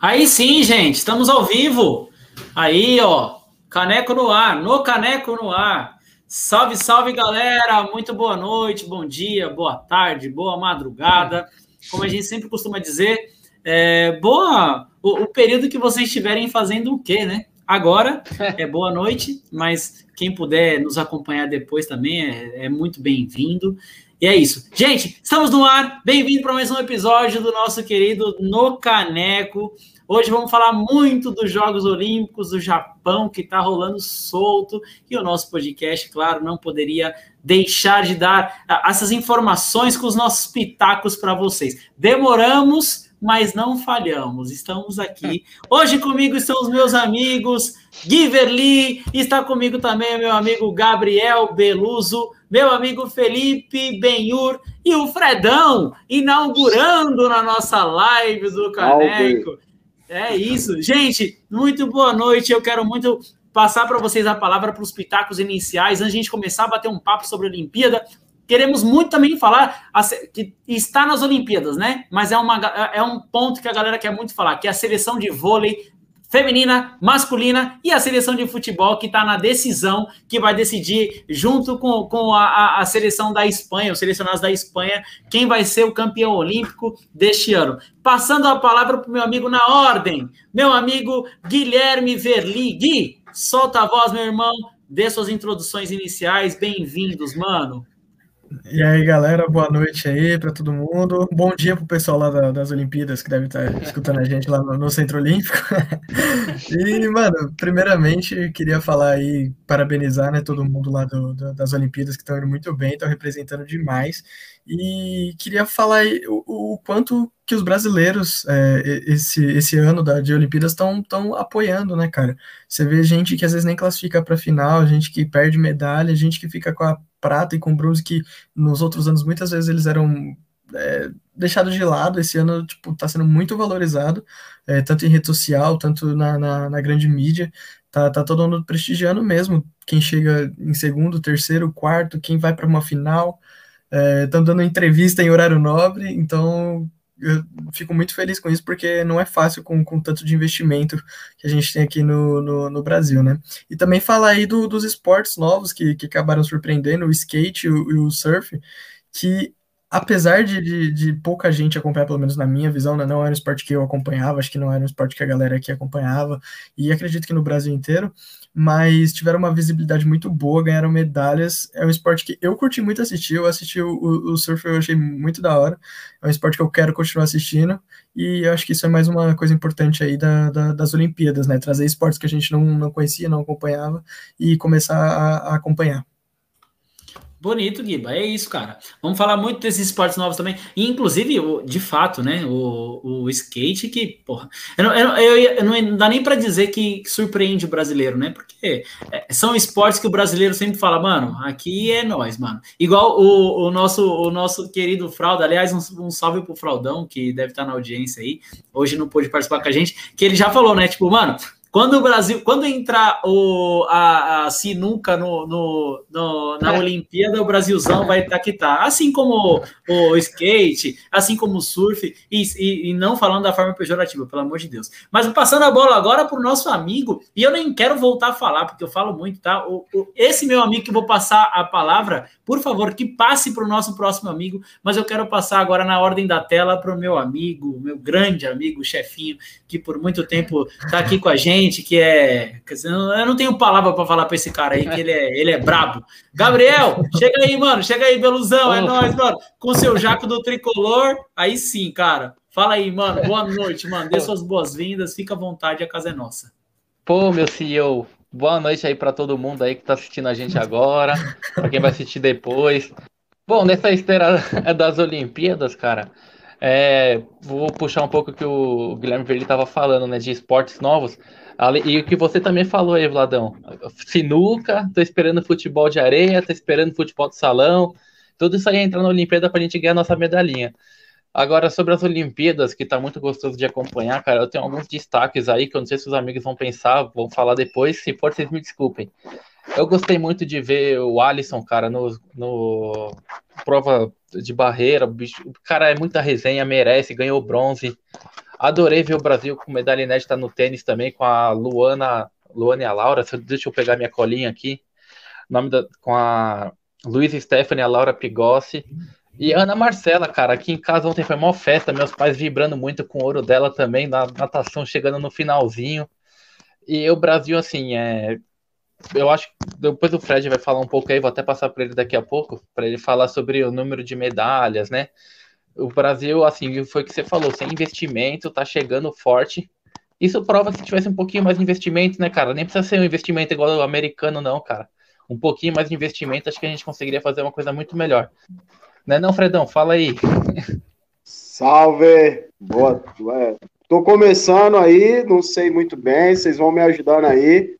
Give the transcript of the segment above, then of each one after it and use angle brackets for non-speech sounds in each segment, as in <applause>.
Aí sim, gente, estamos ao vivo. Aí, ó, caneco no ar, no caneco no ar. Salve, salve, galera! Muito boa noite, bom dia, boa tarde, boa madrugada. Como a gente sempre costuma dizer, é, boa o, o período que vocês estiverem fazendo o quê, né? Agora é boa noite, mas quem puder nos acompanhar depois também é, é muito bem-vindo. E é isso. Gente, estamos no ar. Bem-vindo para mais um episódio do nosso querido No Caneco. Hoje vamos falar muito dos Jogos Olímpicos do Japão, que está rolando solto. E o nosso podcast, claro, não poderia deixar de dar essas informações com os nossos pitacos para vocês. Demoramos, mas não falhamos. Estamos aqui. Hoje comigo estão os meus amigos Giverly, está comigo também o meu amigo Gabriel Beluso, meu amigo Felipe Benhur e o Fredão inaugurando na nossa live do Caneco. É isso. Gente, muito boa noite. Eu quero muito passar para vocês a palavra para os pitacos iniciais, antes de a gente começar a bater um papo sobre a Olimpíada. Queremos muito também falar que está nas Olimpíadas, né? Mas é, uma, é um ponto que a galera quer muito falar, que é a seleção de vôlei feminina, masculina e a seleção de futebol que está na decisão, que vai decidir junto com, com a, a, seleção da Espanha, os selecionados da Espanha, quem vai ser o campeão olímpico deste ano. Passando a palavra para o meu amigo na ordem, meu amigo Guilherme Verli. Gui, solta a voz, meu irmão, dê suas introduções iniciais, bem-vindos, mano. E aí, galera, boa noite aí para todo mundo. Bom dia pro pessoal lá da, das Olimpíadas que deve estar tá escutando a gente lá no, no Centro Olímpico. <laughs> e, mano, primeiramente, queria falar aí, parabenizar, né, todo mundo lá do, do, das Olimpíadas que estão indo muito bem, estão representando demais. E queria falar aí o, o quanto que os brasileiros, é, esse, esse ano da, de Olimpíadas, estão apoiando, né, cara? Você vê gente que às vezes nem classifica para final, gente que perde medalha, gente que fica com a prata e com bronze, que nos outros anos muitas vezes eles eram é, deixados de lado. Esse ano, tipo, tá sendo muito valorizado, é, tanto em rede social, tanto na, na, na grande mídia. Tá, tá todo mundo prestigiando mesmo. Quem chega em segundo, terceiro, quarto, quem vai para uma final. Estão é, dando entrevista em horário nobre, então eu fico muito feliz com isso, porque não é fácil com, com tanto de investimento que a gente tem aqui no, no, no Brasil, né? E também falar aí do, dos esportes novos que, que acabaram surpreendendo, o skate e o, o surf, que apesar de, de, de, pouca gente acompanhar, pelo menos na minha visão, né, não era um esporte que eu acompanhava, acho que não era um esporte que a galera aqui acompanhava, e acredito que no Brasil inteiro, mas tiveram uma visibilidade muito boa, ganharam medalhas. É um esporte que eu curti muito assistir. Eu assisti o, o, surf, eu achei muito da hora. É um esporte que eu quero continuar assistindo. E eu acho que isso é mais uma coisa importante aí da, da, das Olimpíadas, né? Trazer esportes que a gente não, não conhecia, não acompanhava e começar a, a acompanhar. Bonito, Guiba. É isso, cara. Vamos falar muito desses esportes novos também. E, inclusive, de fato, né? O, o skate que, porra. Eu não, eu, eu, não dá nem para dizer que surpreende o brasileiro, né? Porque é, são esportes que o brasileiro sempre fala, mano, aqui é nós, mano. Igual o, o, nosso, o nosso querido Fralda, aliás, um, um salve pro Fraudão, que deve estar na audiência aí. Hoje não pôde participar com a gente, que ele já falou, né? Tipo, mano, quando o Brasil, quando entrar o, a, a sinuca no, no, no na é. Olimpíada, o Brasilzão vai estar que tá. Assim como o, o skate, assim como o surf, e, e, e, não falando da forma pejorativa, pelo amor de Deus. Mas passando a bola agora para o nosso amigo, e eu nem quero voltar a falar, porque eu falo muito, tá? O, o, esse meu amigo que vou passar a palavra, por favor, que passe para o nosso próximo amigo, mas eu quero passar agora na ordem da tela para o meu amigo, meu grande amigo, chefinho, que por muito tempo está aqui com a gente gente que é. Eu não tenho palavra para falar para esse cara aí, que ele é, ele é brabo. Gabriel, chega aí, mano. Chega aí, Beluzão. É nóis, mano. Com seu jaco do tricolor. Aí sim, cara. Fala aí, mano. Boa noite, mano. Dê suas boas-vindas. Fica à vontade, a casa é nossa. Pô, meu CEO. Boa noite aí para todo mundo aí que tá assistindo a gente agora, para quem vai assistir depois. Bom, nessa esteira <laughs> das Olimpíadas, cara, é, vou puxar um pouco o que o Guilherme Verli estava falando, né, de esportes novos. E o que você também falou aí, Vladão. Sinuca, tô esperando futebol de areia, tô esperando futebol de salão. Tudo isso aí entra na Olimpíada pra gente ganhar nossa medalhinha. Agora, sobre as Olimpíadas, que tá muito gostoso de acompanhar, cara, eu tenho alguns destaques aí que eu não sei se os amigos vão pensar, vão falar depois. Se for, vocês me desculpem. Eu gostei muito de ver o Alisson, cara, no, no prova de barreira. O cara é muita resenha, merece, ganhou bronze. Adorei ver o Brasil com medalha inédita no tênis também, com a Luana, Luana e a Laura. Deixa eu pegar minha colinha aqui. nome da, com a Luiz Stephanie, a Laura Pigossi. E Ana Marcela, cara, aqui em casa ontem foi uma festa, meus pais vibrando muito com o ouro dela também, na natação chegando no finalzinho. E o Brasil, assim, é. Eu acho que depois o Fred vai falar um pouco aí, vou até passar para ele daqui a pouco, para ele falar sobre o número de medalhas, né? O Brasil, assim, foi o que você falou, sem investimento, tá chegando forte. Isso prova que se tivesse um pouquinho mais de investimento, né, cara? Nem precisa ser um investimento igual o americano, não, cara. Um pouquinho mais de investimento, acho que a gente conseguiria fazer uma coisa muito melhor. Né não, Fredão? Fala aí. Salve! Boa. É, tô começando aí, não sei muito bem, vocês vão me ajudando aí.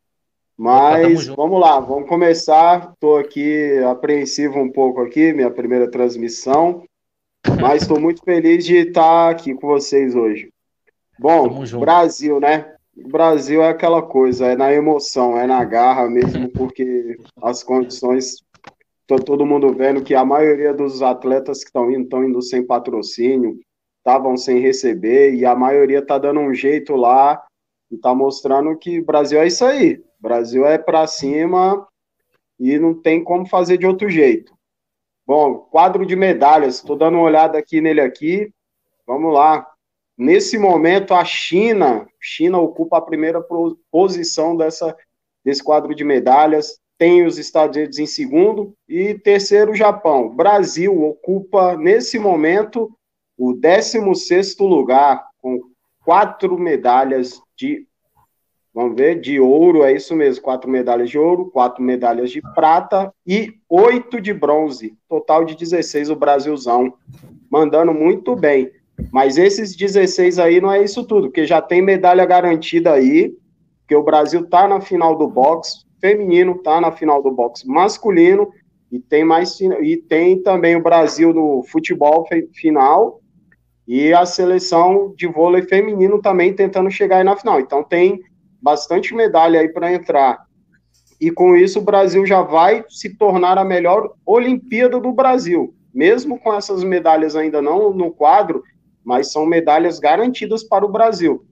Mas Opa, vamos lá, vamos começar. Estou aqui apreensivo um pouco aqui, minha primeira transmissão, mas <laughs> estou muito feliz de estar aqui com vocês hoje. Bom, Brasil, né? O Brasil é aquela coisa, é na emoção, é na garra mesmo, <laughs> porque as condições Tô todo mundo vendo que a maioria dos atletas que estão indo estão indo sem patrocínio, estavam sem receber, e a maioria está dando um jeito lá e está mostrando que o Brasil é isso aí. O Brasil é para cima e não tem como fazer de outro jeito. Bom, quadro de medalhas, estou dando uma olhada aqui nele aqui. Vamos lá. Nesse momento, a China, China ocupa a primeira posição dessa, desse quadro de medalhas tem os Estados Unidos em segundo e terceiro o Japão. Brasil ocupa nesse momento o 16º lugar com quatro medalhas de vamos ver de ouro, é isso mesmo, quatro medalhas de ouro, quatro medalhas de prata e oito de bronze, total de 16 o Brasilzão, mandando muito bem. Mas esses 16 aí não é isso tudo, porque já tem medalha garantida aí, que o Brasil tá na final do boxe, feminino está na final do boxe masculino e tem mais e tem também o Brasil no futebol final e a seleção de vôlei feminino também tentando chegar aí na final. Então tem bastante medalha aí para entrar. E com isso o Brasil já vai se tornar a melhor Olimpíada do Brasil, mesmo com essas medalhas ainda não no quadro, mas são medalhas garantidas para o Brasil.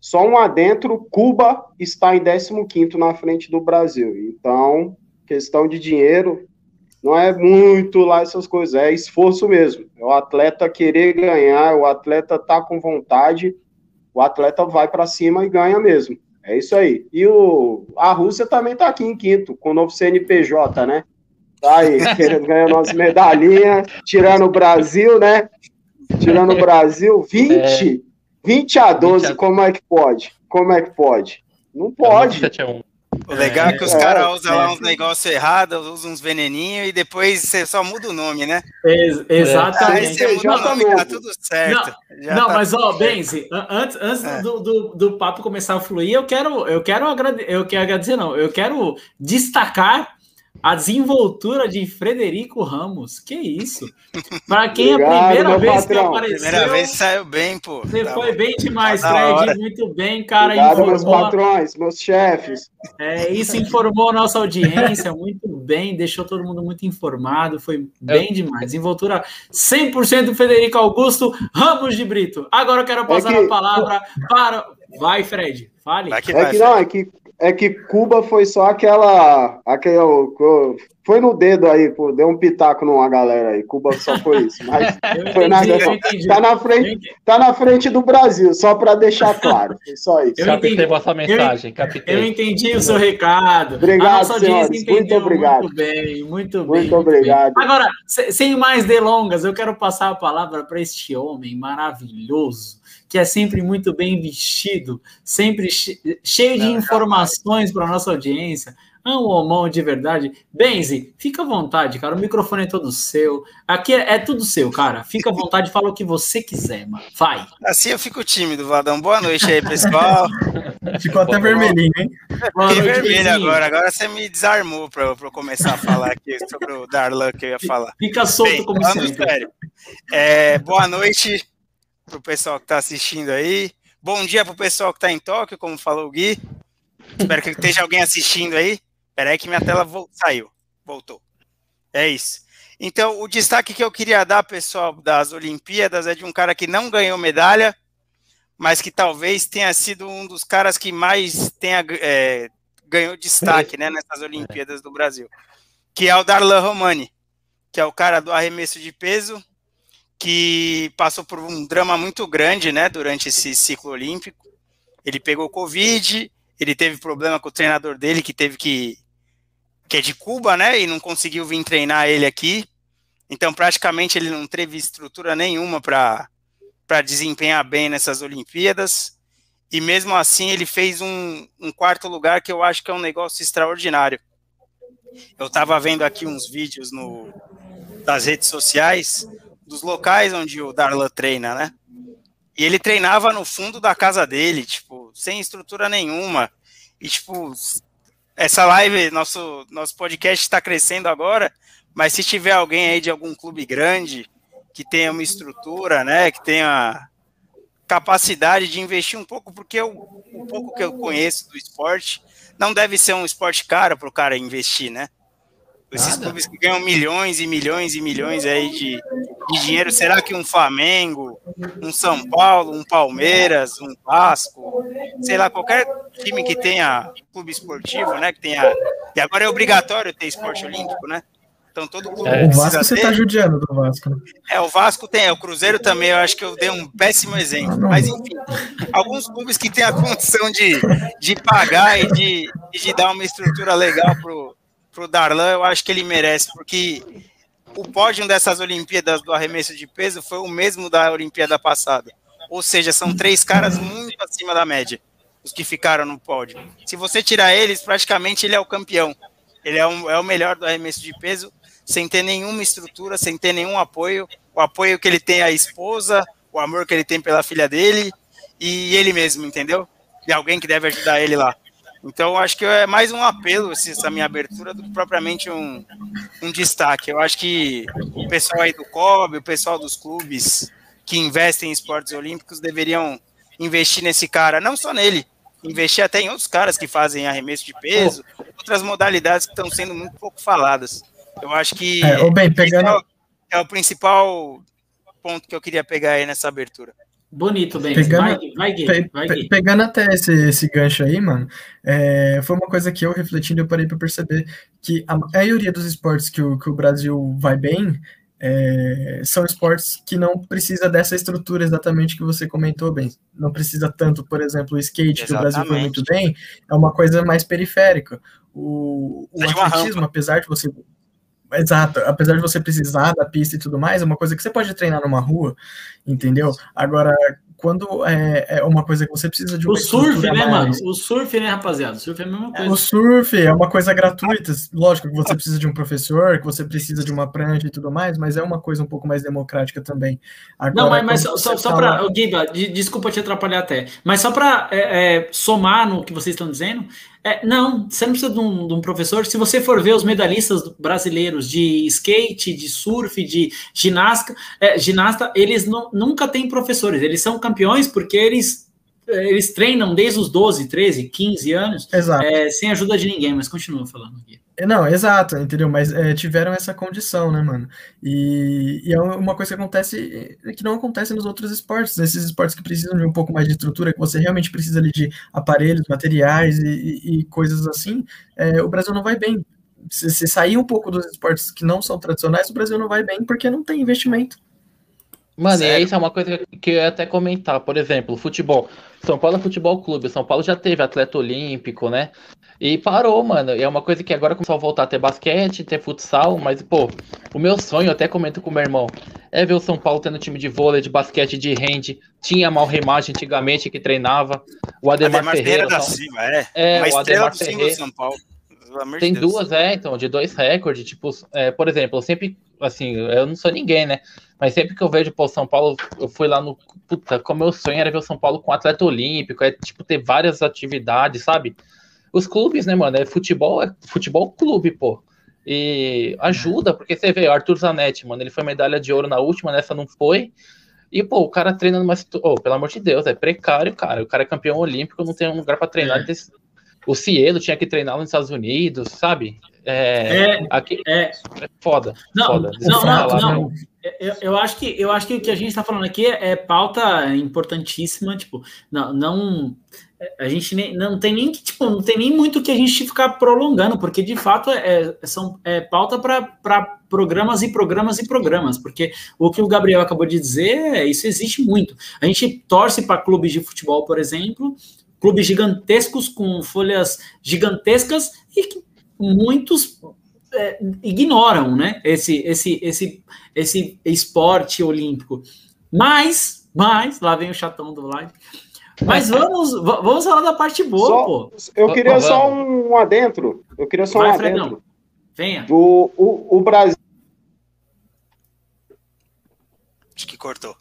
Só um adentro, Cuba está em 15 na frente do Brasil. Então, questão de dinheiro, não é muito lá essas coisas, é esforço mesmo. É o atleta querer ganhar, o atleta tá com vontade, o atleta vai para cima e ganha mesmo. É isso aí. E o, a Rússia também está aqui em quinto, com o novo CNPJ, né? Tá aí, <laughs> querendo ganhar umas medalhinhas, tirando o Brasil, né? Tirando o Brasil, <laughs> 20, 20 a 12, 20 a... como é que pode? Como é que pode? Não pode. O legal é, que os é, caras usam é, lá uns negócios errados, usam uns veneninhos e depois você só muda o nome, né? Ex exatamente. Aí você muda o nome, tá tudo certo. Não, não tá mas ó, Benzi, antes, antes é. do, do, do, papo começar a fluir, eu quero, eu quero agradecer, eu quero agradecer, não, eu quero destacar a desenvoltura de Frederico Ramos. Que isso? Para quem Obrigado, a primeira vez patrão. que apareceu. Primeira vez saiu bem, pô. Você tá foi bom. bem demais, tá Fred. Muito bem, cara. Obrigado, informou... meus patrões, meus chefes. É, isso informou a nossa audiência muito bem, deixou todo mundo muito informado. Foi bem é. demais. Desenvoltura 100% do Frederico Augusto Ramos de Brito. Agora eu quero passar é que... a palavra para. Vai, Fred. Fale. Vai que vai, é que não, é que é que Cuba foi só aquela. aquela foi no dedo aí, pô, deu um pitaco numa galera aí. Cuba só foi isso. Mas <laughs> foi nada. Tá na, frente, tá na frente do Brasil, só para deixar claro. Foi só isso. Eu captei entendi, vossa mensagem, captei. Eu entendi o seu recado. Obrigado, senhores. Muito obrigado. Muito bem, muito bem. Muito obrigado. Bem. Agora, sem mais delongas, eu quero passar a palavra para este homem maravilhoso que é sempre muito bem vestido, sempre cheio de informações para nossa audiência. É um homão de verdade. Benzi, fica à vontade, cara. O microfone é todo seu. Aqui é, é tudo seu, cara. Fica à vontade, fala o que você quiser, mano. Vai. Assim eu fico tímido, Vladão. Boa noite aí, pessoal. <laughs> Ficou até vermelhinho, hein? Fiquei vermelho agora. Agora você me desarmou para eu começar a falar aqui sobre o Darlan que eu ia falar. Fica solto Bem, como sempre. Sério. É, boa noite para o pessoal que está assistindo aí. Bom dia para o pessoal que está em Tóquio, como falou o Gui. Espero que esteja alguém assistindo aí. Espera aí que minha tela saiu. Voltou. É isso. Então, o destaque que eu queria dar, pessoal, das Olimpíadas é de um cara que não ganhou medalha, mas que talvez tenha sido um dos caras que mais tenha, é, ganhou destaque né, nessas Olimpíadas do Brasil, que é o Darlan Romani, que é o cara do arremesso de peso, que passou por um drama muito grande né, durante esse ciclo olímpico. Ele pegou Covid, ele teve problema com o treinador dele, que teve que. que é de Cuba, né? E não conseguiu vir treinar ele aqui. Então, praticamente, ele não teve estrutura nenhuma para desempenhar bem nessas Olimpíadas. E mesmo assim, ele fez um, um quarto lugar que eu acho que é um negócio extraordinário. Eu estava vendo aqui uns vídeos no, das redes sociais dos locais onde o Darlan treina, né? E ele treinava no fundo da casa dele, tipo, sem estrutura nenhuma. E, tipo, essa live, nosso, nosso podcast está crescendo agora, mas se tiver alguém aí de algum clube grande que tenha uma estrutura, né, que tenha capacidade de investir um pouco, porque eu, um pouco que eu conheço do esporte, não deve ser um esporte caro para o cara investir, né? Esses Nada. clubes que ganham milhões e milhões e milhões aí de, de dinheiro, será que um Flamengo, um São Paulo, um Palmeiras, um Vasco, sei lá, qualquer time que tenha clube esportivo, né? Que tenha. E agora é obrigatório ter esporte olímpico, né? Então todo clube é, O Vasco você está judiando do Vasco. Né? É, o Vasco tem, é, o Cruzeiro também, eu acho que eu dei um péssimo exemplo. Mas enfim, alguns clubes que têm a condição de, de pagar e de, de dar uma estrutura legal pro pro Darlan, eu acho que ele merece, porque o pódio dessas Olimpíadas do arremesso de peso foi o mesmo da Olimpíada passada. Ou seja, são três caras muito acima da média, os que ficaram no pódio. Se você tirar eles, praticamente ele é o campeão. Ele é, um, é o melhor do arremesso de peso, sem ter nenhuma estrutura, sem ter nenhum apoio. O apoio que ele tem à esposa, o amor que ele tem pela filha dele e ele mesmo, entendeu? De alguém que deve ajudar ele lá. Então, acho que é mais um apelo essa minha abertura do que propriamente um, um destaque. Eu acho que o pessoal aí do COB, o pessoal dos clubes que investem em esportes olímpicos deveriam investir nesse cara, não só nele, investir até em outros caras que fazem arremesso de peso, outras modalidades que estão sendo muito pouco faladas. Eu acho que é, bem, pegando... é, o, é o principal ponto que eu queria pegar aí nessa abertura. Bonito, bem. Pegando, vai, vai, Gui, vai, Gui. Pegando até esse, esse gancho aí, mano, é, foi uma coisa que eu refletindo eu parei para perceber que a maioria dos esportes que o, que o Brasil vai bem é, são esportes que não precisa dessa estrutura exatamente que você comentou bem. Não precisa tanto, por exemplo, o skate, exatamente. que o Brasil foi muito bem, é uma coisa mais periférica. O, o atletismo, apesar de você Exato, apesar de você precisar da pista e tudo mais, é uma coisa que você pode treinar numa rua, entendeu? Agora, quando é, é uma coisa que você precisa de O surf, né, mais... mano? O surf, né, rapaziada? O surf é a mesma coisa. O surf é uma coisa gratuita. Lógico que você precisa de um professor, que você precisa de uma prancha e tudo mais, mas é uma coisa um pouco mais democrática também. Agora, Não, mas, mas só, só, só para. Lá... Guiba, desculpa te atrapalhar até. Mas só para é, é, somar no que vocês estão dizendo, é, não, você não precisa de um, de um, professor. Se você for ver os medalhistas brasileiros de skate, de surf, de ginástica, é, ginasta, eles não, nunca têm professores. Eles são campeões porque eles, eles treinam desde os 12, 13, 15 anos, é, sem ajuda de ninguém. Mas continua falando aqui. É, não, exato, entendeu? Mas é, tiveram essa condição, né, mano? E, e, é uma coisa que acontece que não acontece nos outros esportes, nesses esportes que precisam de um pouco mais de estrutura, que você realmente precisa ali de aparelhos, materiais e, e, e coisas assim, é, o Brasil não vai bem. Se, se sair um pouco dos esportes que não são tradicionais, o Brasil não vai bem porque não tem investimento. Mano, Sério? e isso é uma coisa que eu ia até comentar. Por exemplo, futebol. São Paulo é futebol clube. São Paulo já teve atleta olímpico, né? E parou, mano. E é uma coisa que agora começou a voltar a ter basquete, ter futsal, mas, pô, o meu sonho, até comento com o meu irmão, é ver o São Paulo tendo time de vôlei, de basquete, de hand. Tinha mal remagem antigamente que treinava. O Ademar, Ademar Ferreira. da Silva, é. É, uma o Ademar Ferreira. São Paulo. Tem de duas, é, então, de dois recordes. Tipo, é, por exemplo, eu sempre, assim, eu não sou ninguém, né? Mas sempre que eu vejo, pô, São Paulo, eu fui lá no. Puta, como meu sonho era ver o São Paulo com atleta olímpico, é tipo ter várias atividades, sabe? Os clubes, né, mano? É futebol, é futebol clube, pô. E ajuda, porque você vê, o Arthur Zanetti, mano, ele foi medalha de ouro na última, nessa não foi. E, pô, o cara treina numa. Oh, pelo amor de Deus, é precário, cara. O cara é campeão olímpico, não tem um lugar para treinar. É. O Cielo tinha que treinar nos Estados Unidos, sabe? É, é, aqui, é, é foda. Não, foda. não, não, não, Eu, eu, acho que eu acho que o que a gente está falando aqui é, é, pauta importantíssima, tipo, não, não a gente nem, não tem nem tipo, não tem nem muito que a gente ficar prolongando, porque de fato é, são é pauta para programas e programas e programas, porque o que o Gabriel acabou de dizer, é, isso existe muito. A gente torce para clubes de futebol, por exemplo, clubes gigantescos com folhas gigantescas e que muitos é, ignoram, né? Esse, esse, esse, esse esporte olímpico. Mas, mas, lá vem o chatão do live. Mas vamos, vamos falar da parte boa, só, pô. Eu queria vamos. só um adentro. Eu queria só Vai, um adentro. Fredão. Venha. Do, o, o Brasil. Acho que cortou.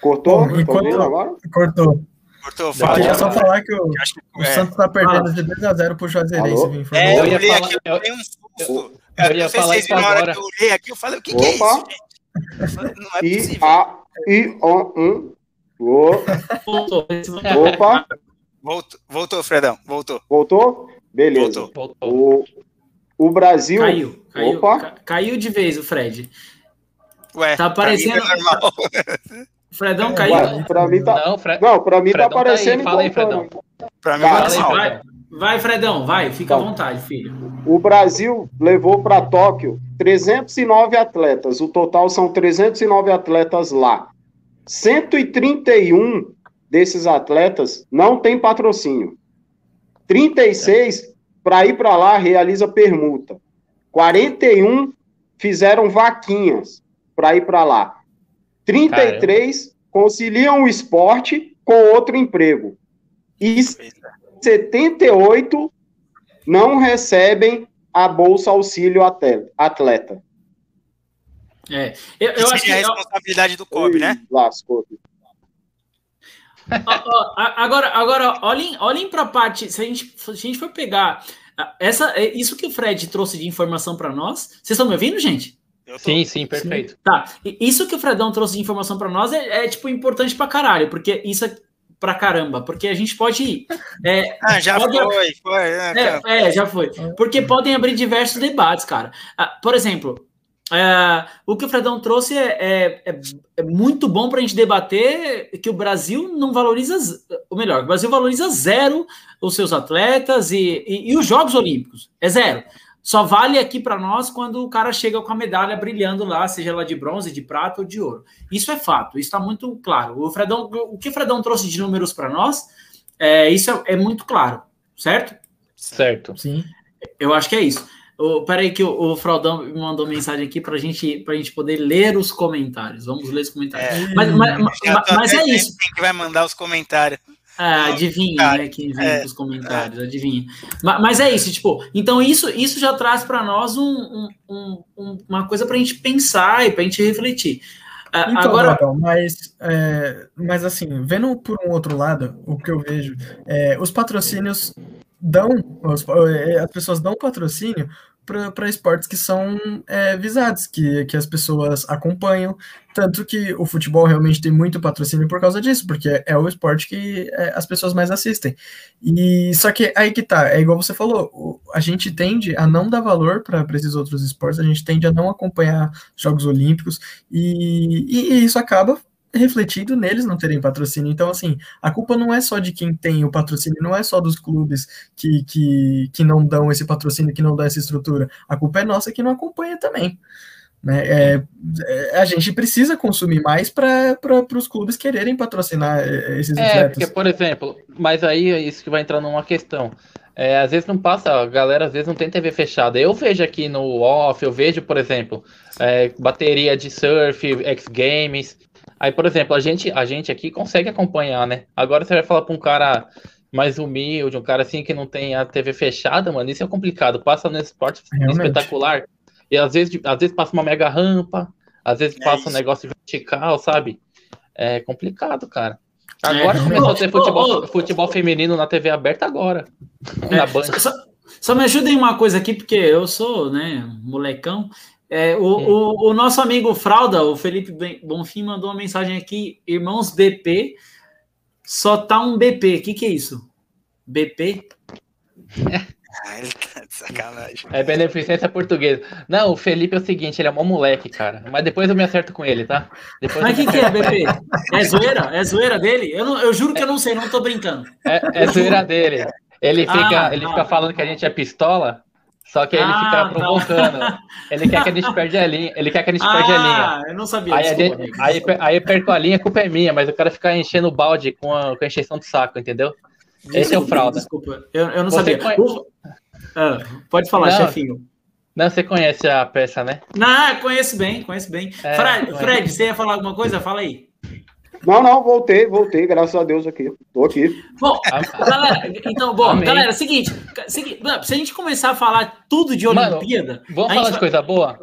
Cortou? Bom, enquanto... agora? Cortou. Cortou, fala. Eu queria só falar que o, que, o é. Santos tá perdendo de 2x0 pro Juazeirense. É, eu, eu ia falar, aqui, eu, eu, Eu, eu ia falar isso agora. Que eu olhei aqui, eu falei, o que, que é isso, gente? Não é possível. I, A, I, O, um. Voltou. Opa. Voltou, voltou, Fredão. Voltou. Voltou? Beleza. Voltou. O, o Brasil. Caiu. Caiu, Opa. caiu de vez o Fred. Ué, tá aparecendo. <laughs> Fredão caiu. Ué, pra mim tá... Não, Fred... não pra mim tá Fredão tá aparecendo. Tá Fala aí, Fredão. Pra mim tá, vai, vai, Fredão, vai, fica à vontade, filho. O Brasil levou para Tóquio 309 atletas. O total são 309 atletas lá. 131 desses atletas não tem patrocínio. 36 para ir para lá realiza permuta. 41 fizeram vaquinhas para ir para lá. 33 Caramba. conciliam o esporte com outro emprego. E 78 não recebem a bolsa auxílio atleta. É, eu, eu acho que é a responsabilidade do COB, né? Lascou. agora, agora olhem, olhem para a parte. Se a, gente, se a gente for pegar essa, é isso que o Fred trouxe de informação para nós. Vocês estão me ouvindo, gente? Sim, sim, perfeito. Sim. Tá. Isso que o Fredão trouxe de informação para nós é, é, tipo importante para caralho, porque isso é pra caramba, porque a gente pode. É, <laughs> ah, já pode, foi, foi. É, é, é, já foi. Porque podem abrir diversos debates, cara. Ah, por exemplo, é, o que o Fredão trouxe é, é, é, é muito bom para a gente debater que o Brasil não valoriza, ou melhor, o Brasil valoriza zero os seus atletas e, e, e os Jogos Olímpicos. É zero. Só vale aqui para nós quando o cara chega com a medalha brilhando lá, seja ela de bronze, de prata ou de ouro. Isso é fato, isso está muito claro. O, Fredão, o que o Fredão trouxe de números para nós, é, isso é, é muito claro, certo? Certo. Sim. Eu acho que é isso. Oh, peraí que o, o Fraudão me mandou mensagem aqui para gente, a gente poder ler os comentários. Vamos ler os comentários. É. Mas, mas, mas, mas é isso. Quem que vai mandar os comentários? Ah, adivinha, né? Quem vem é, os comentários, é. adivinha. Mas, mas, é isso, tipo, então isso, isso já traz para nós um, um, um, uma coisa para a gente pensar e para a gente refletir. Ah, então, Agora, mas, é, mas assim, vendo por um outro lado, o que eu vejo, é, os patrocínios dão, é, as pessoas dão patrocínio para esportes que são é, visados, que, que as pessoas acompanham. Tanto que o futebol realmente tem muito patrocínio por causa disso, porque é o esporte que é, as pessoas mais assistem. E só que aí que tá, é igual você falou, a gente tende a não dar valor para esses outros esportes, a gente tende a não acompanhar Jogos Olímpicos, e, e, e isso acaba refletido neles não terem patrocínio. Então, assim, a culpa não é só de quem tem o patrocínio, não é só dos clubes que, que, que não dão esse patrocínio, que não dão essa estrutura. A culpa é nossa que não acompanha também. Né? É, é, a gente precisa consumir mais para os clubes quererem patrocinar é, esses é, atletas. Porque, por exemplo, mas aí é isso que vai entrar numa questão. É, às vezes não passa, a galera às vezes não tem TV fechada. Eu vejo aqui no off, eu vejo, por exemplo, é, bateria de surf, X Games, Aí, por exemplo, a gente, a gente aqui consegue acompanhar, né? Agora você vai falar para um cara mais humilde, um cara assim que não tem a TV fechada, mano, isso é complicado. Passa no esporte Realmente. espetacular e às vezes, às vezes passa uma mega rampa, às vezes é passa isso. um negócio vertical, sabe? É complicado, cara. Agora é. <laughs> começou a ter futebol, futebol feminino na TV aberta agora. É. Na Band. Só, só, me ajudem uma coisa aqui, porque eu sou, né, molecão. É, o, o, o, nosso amigo Fralda, o Felipe Bonfim, mandou uma mensagem aqui: Irmãos BP, só tá um BP. O que, que é isso? BP? Ah, <laughs> ele tá de sacanagem. É beneficência portuguesa. Não, o Felipe é o seguinte, ele é um moleque, cara. Mas depois eu me acerto com ele, tá? Depois Mas o que, que é, BP? É zoeira? É zoeira dele? Eu, não, eu juro que eu não sei, não tô brincando. É, é zoeira dele. Ele fica, ah, ele ah. fica falando que a gente é pistola, só que ele ah, fica provocando. Não. Ele quer que a gente perde a <laughs> linha. Ele quer que a gente ah, perde a linha. Ah, eu não sabia. Aí, desculpa, gente, aí, aí, perco a linha, a culpa é minha, mas o cara fica enchendo o balde com a, com a encheção de saco, entendeu? Desculpa, Esse é o fraude. Desculpa, eu, eu não você sabia. Conhe... Ah, pode falar, não, chefinho. Não, você conhece a peça, né? Não, conheço bem, conheço bem. É, Fred, Fred, você ia falar alguma coisa? Fala aí. Não, não, voltei, voltei, graças a Deus aqui. Tô aqui. Bom, galera, então, bom, Amém. galera, seguinte, seguinte, se a gente começar a falar tudo de Olimpíada. Mano, vamos falar de coisa boa?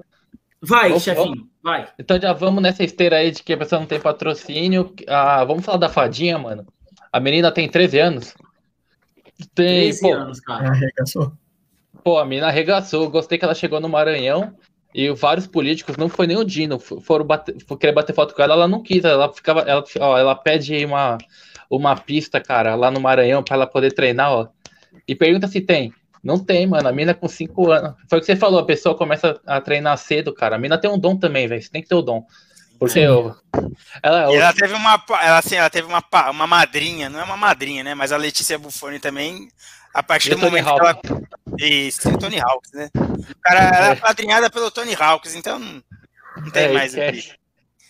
Vai, vamos, chefinho, vamos. vai. Então já vamos nessa esteira aí de que a pessoa não tem patrocínio. Ah, vamos falar da fadinha, mano. A menina tem 13 anos. Tem, 13 pô, anos, cara. Arregaçou. Pô, a menina arregaçou. Gostei que ela chegou no Maranhão e vários políticos, não foi nem o Dino, foram bater, querer bater foto com ela, ela não quis, ela ficava, ela, ó, ela pede uma, uma pista, cara, lá no Maranhão para ela poder treinar, ó. E pergunta se tem. Não tem, mano. A mina com 5 anos. Foi o que você falou, a pessoa começa a treinar cedo, cara. A mina tem um dom também, velho. Você tem que ter o dom. Porque eu, ela, ela teve uma ela, assim, ela teve uma, uma madrinha, não é uma madrinha, né? Mas a Letícia Buffoni também a partir do momento que ela. Isso, Tony Hawks, né? O cara era é. padrinhada pelo Tony Hawks, então não, não tem é, mais o que,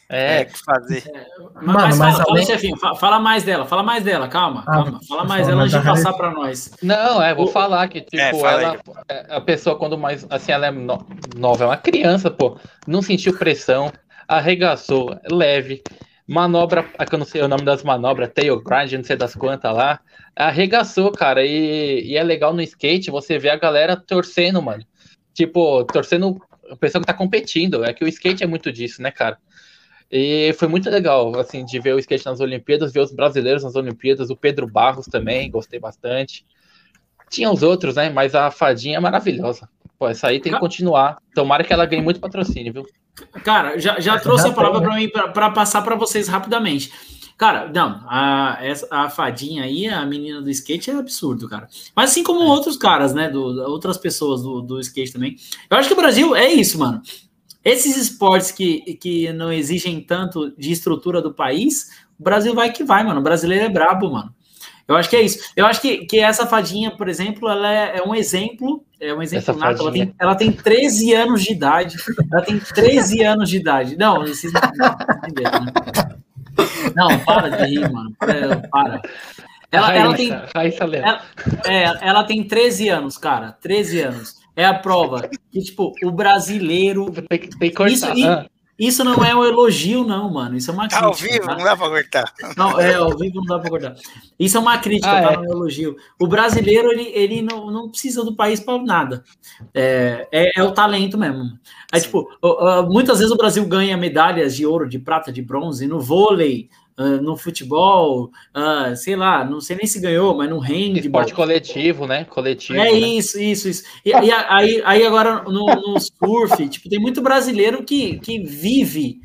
é. é, que fazer. É, mas, mas fala, além... chefinho, fala mais dela, fala mais dela, calma, ah, calma. Fala mais dela antes de passar para nós. Não, é, vou o... falar que, tipo, ela, a pessoa, quando mais. Assim, ela é no, nova, é uma criança, pô. Não sentiu pressão, arregaçou, leve manobra, que eu não sei o nome das manobras, tail grind, não sei das quantas lá, arregaçou, cara, e, e é legal no skate você ver a galera torcendo, mano, tipo, torcendo a pessoa que tá competindo, é que o skate é muito disso, né, cara, e foi muito legal, assim, de ver o skate nas Olimpíadas, ver os brasileiros nas Olimpíadas, o Pedro Barros também, gostei bastante, tinha os outros, né, mas a fadinha é maravilhosa, pô, essa aí tem que continuar, tomara que ela ganhe muito patrocínio, viu? Cara, já, já trouxe a palavra para mim para passar para vocês rapidamente. Cara, não, a, a fadinha aí, a menina do skate é absurdo, cara. Mas assim como é. outros caras, né, do, outras pessoas do, do skate também. Eu acho que o Brasil é isso, mano. Esses esportes que, que não exigem tanto de estrutura do país, o Brasil vai que vai, mano. O brasileiro é brabo, mano. Eu acho que é isso. Eu acho que, que essa fadinha, por exemplo, ela é, é um exemplo, é um exemplo nato. Ela tem, ela tem 13 anos de idade. Ela tem 13 anos de idade. Não, vocês não entenderam, né? Não, para de rir, mano. Para. Ela, Raíssa, ela tem. ela, é, ela tem 13 anos, cara. 13 anos. É a prova que, tipo, o brasileiro. Tem, tem que cortar. Isso, ah. Isso não é um elogio, não, mano. Isso é uma crítica. Tá ao vivo, tá? não dá pra cortar. Não, é, ao vivo não dá pra cortar. Isso é uma crítica, ah, tá? É. Não é um elogio. O brasileiro, ele, ele não, não precisa do país para nada. É, é, é, o talento mesmo. É, tipo, muitas vezes o Brasil ganha medalhas de ouro, de prata, de bronze no vôlei, Uh, no futebol, uh, sei lá, não sei nem se ganhou, mas no handball. Esporte coletivo, né? Coletivo. É né? isso, isso, isso. E, e aí, aí agora no, no, surf, <laughs> tipo, tem muito brasileiro que, que vive,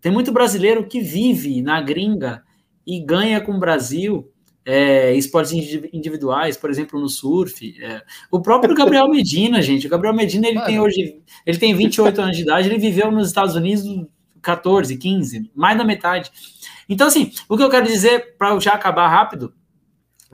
tem muito brasileiro que vive na gringa e ganha com o Brasil. É, esportes individuais, por exemplo, no surf. É. O próprio Gabriel <laughs> Medina, gente. O Gabriel Medina ele tem hoje, ele tem 28 anos de idade, ele viveu nos Estados Unidos 14, 15, mais da metade. Então, assim, o que eu quero dizer, para já acabar rápido,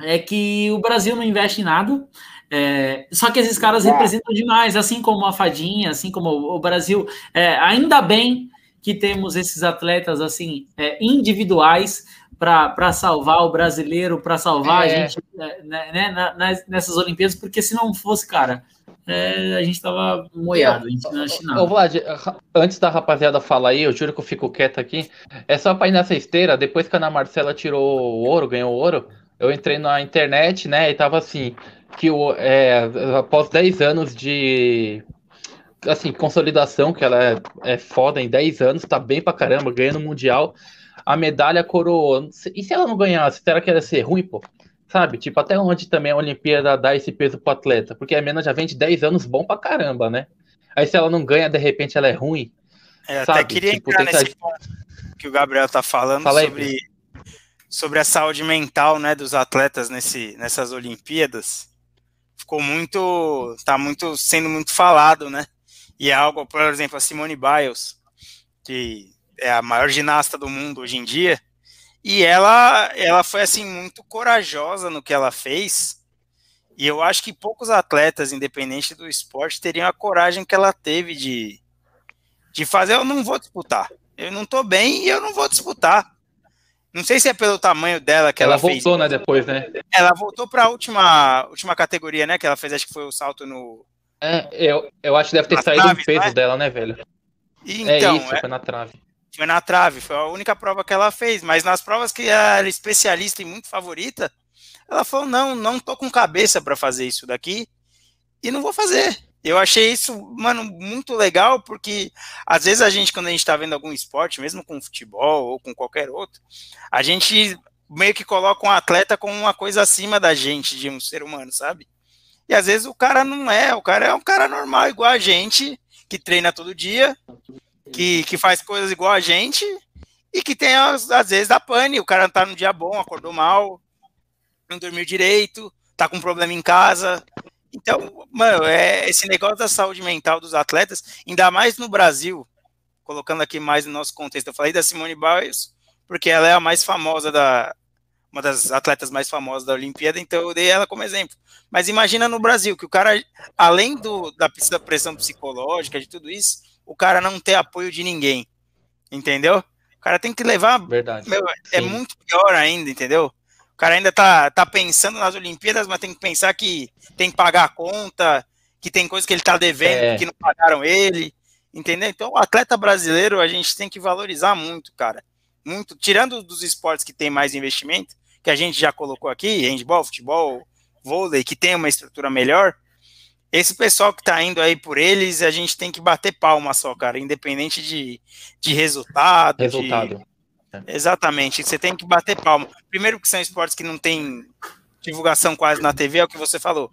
é que o Brasil não investe em nada. É, só que esses caras representam demais, assim como a Fadinha, assim como o Brasil. É, ainda bem que temos esses atletas assim é, individuais para salvar o brasileiro, para salvar a é. gente é, né, né, nas, nessas Olimpíadas, porque se não fosse, cara, é, a gente tava moiado, a gente não acha nada. Ô, Vlad, antes da rapaziada falar aí, eu juro que eu fico quieto aqui. É só pra ir nessa esteira, depois que a Ana Marcela tirou o ouro, ganhou o ouro, eu entrei na internet, né, e tava assim, que o, é, após 10 anos de assim, consolidação, que ela é, é foda em 10 anos, tá bem pra caramba, ganhando o Mundial, a medalha coroou. E se ela não ganhasse, será que ia ser ruim, pô? Sabe? Tipo, até onde também a Olimpíada dá esse peso pro atleta? Porque a menina já vem de 10 anos bom pra caramba, né? Aí se ela não ganha, de repente ela é ruim. É, sabe? até queria tipo, entrar nesse que... ponto que o Gabriel tá falando Fala sobre, aí, sobre a saúde mental né, dos atletas nesse, nessas Olimpíadas. ficou muito, tá muito sendo muito falado, né? E é algo, por exemplo, a Simone Biles, que é a maior ginasta do mundo hoje em dia, e ela, ela foi assim muito corajosa no que ela fez. E eu acho que poucos atletas, independente do esporte, teriam a coragem que ela teve de, de fazer. Eu não vou disputar. Eu não tô bem e eu não vou disputar. Não sei se é pelo tamanho dela que ela, ela voltou, fez. né, depois, né? Ela voltou para a última, última categoria, né, que ela fez, acho que foi o salto no... É, eu, eu acho que deve ter saído o peso é? dela, né, velho? Então, é isso, é, foi na trave. Foi na trave, foi a única prova que ela fez, mas nas provas que ela era especialista e muito favorita, ela falou, não, não tô com cabeça para fazer isso daqui e não vou fazer. Eu achei isso, mano, muito legal, porque às vezes a gente, quando a gente tá vendo algum esporte, mesmo com futebol ou com qualquer outro, a gente meio que coloca um atleta como uma coisa acima da gente, de um ser humano, sabe? E às vezes o cara não é, o cara é um cara normal, igual a gente, que treina todo dia, que, que faz coisas igual a gente, e que tem, às, vezes, da pane, o cara tá num dia bom, acordou mal, não dormiu direito, tá com um problema em casa, então, mano, é esse negócio da saúde mental dos atletas, ainda mais no Brasil, colocando aqui mais no nosso contexto. Eu falei da Simone Biles, porque ela é a mais famosa da uma das atletas mais famosas da Olimpíada, então eu dei ela como exemplo. Mas imagina no Brasil que o cara, além do da pressão psicológica, de tudo isso, o cara não ter apoio de ninguém. Entendeu? O cara tem que levar. Verdade. Meu, é muito pior ainda, entendeu? cara ainda tá, tá pensando nas Olimpíadas, mas tem que pensar que tem que pagar a conta, que tem coisa que ele tá devendo, é. que não pagaram ele, entendeu? Então, o atleta brasileiro a gente tem que valorizar muito, cara. Muito, tirando dos esportes que tem mais investimento, que a gente já colocou aqui, handball, futebol, vôlei, que tem uma estrutura melhor, esse pessoal que tá indo aí por eles, a gente tem que bater palma só, cara, independente de, de resultado. Resultado. De, Exatamente, você tem que bater palma. Primeiro que são esportes que não tem divulgação quase na TV, é o que você falou.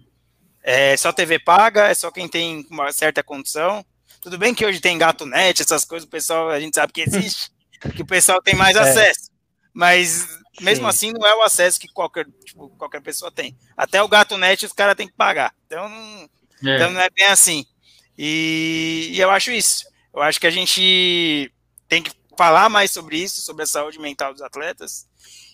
É só TV paga, é só quem tem uma certa condição. Tudo bem que hoje tem gato net, essas coisas, o pessoal, a gente sabe que existe, que o pessoal tem mais é. acesso. Mas mesmo Sim. assim não é o acesso que qualquer, tipo, qualquer pessoa tem. Até o gato net os caras têm que pagar. Então não, é. então não é bem assim. E, e eu acho isso. Eu acho que a gente tem que falar mais sobre isso, sobre a saúde mental dos atletas,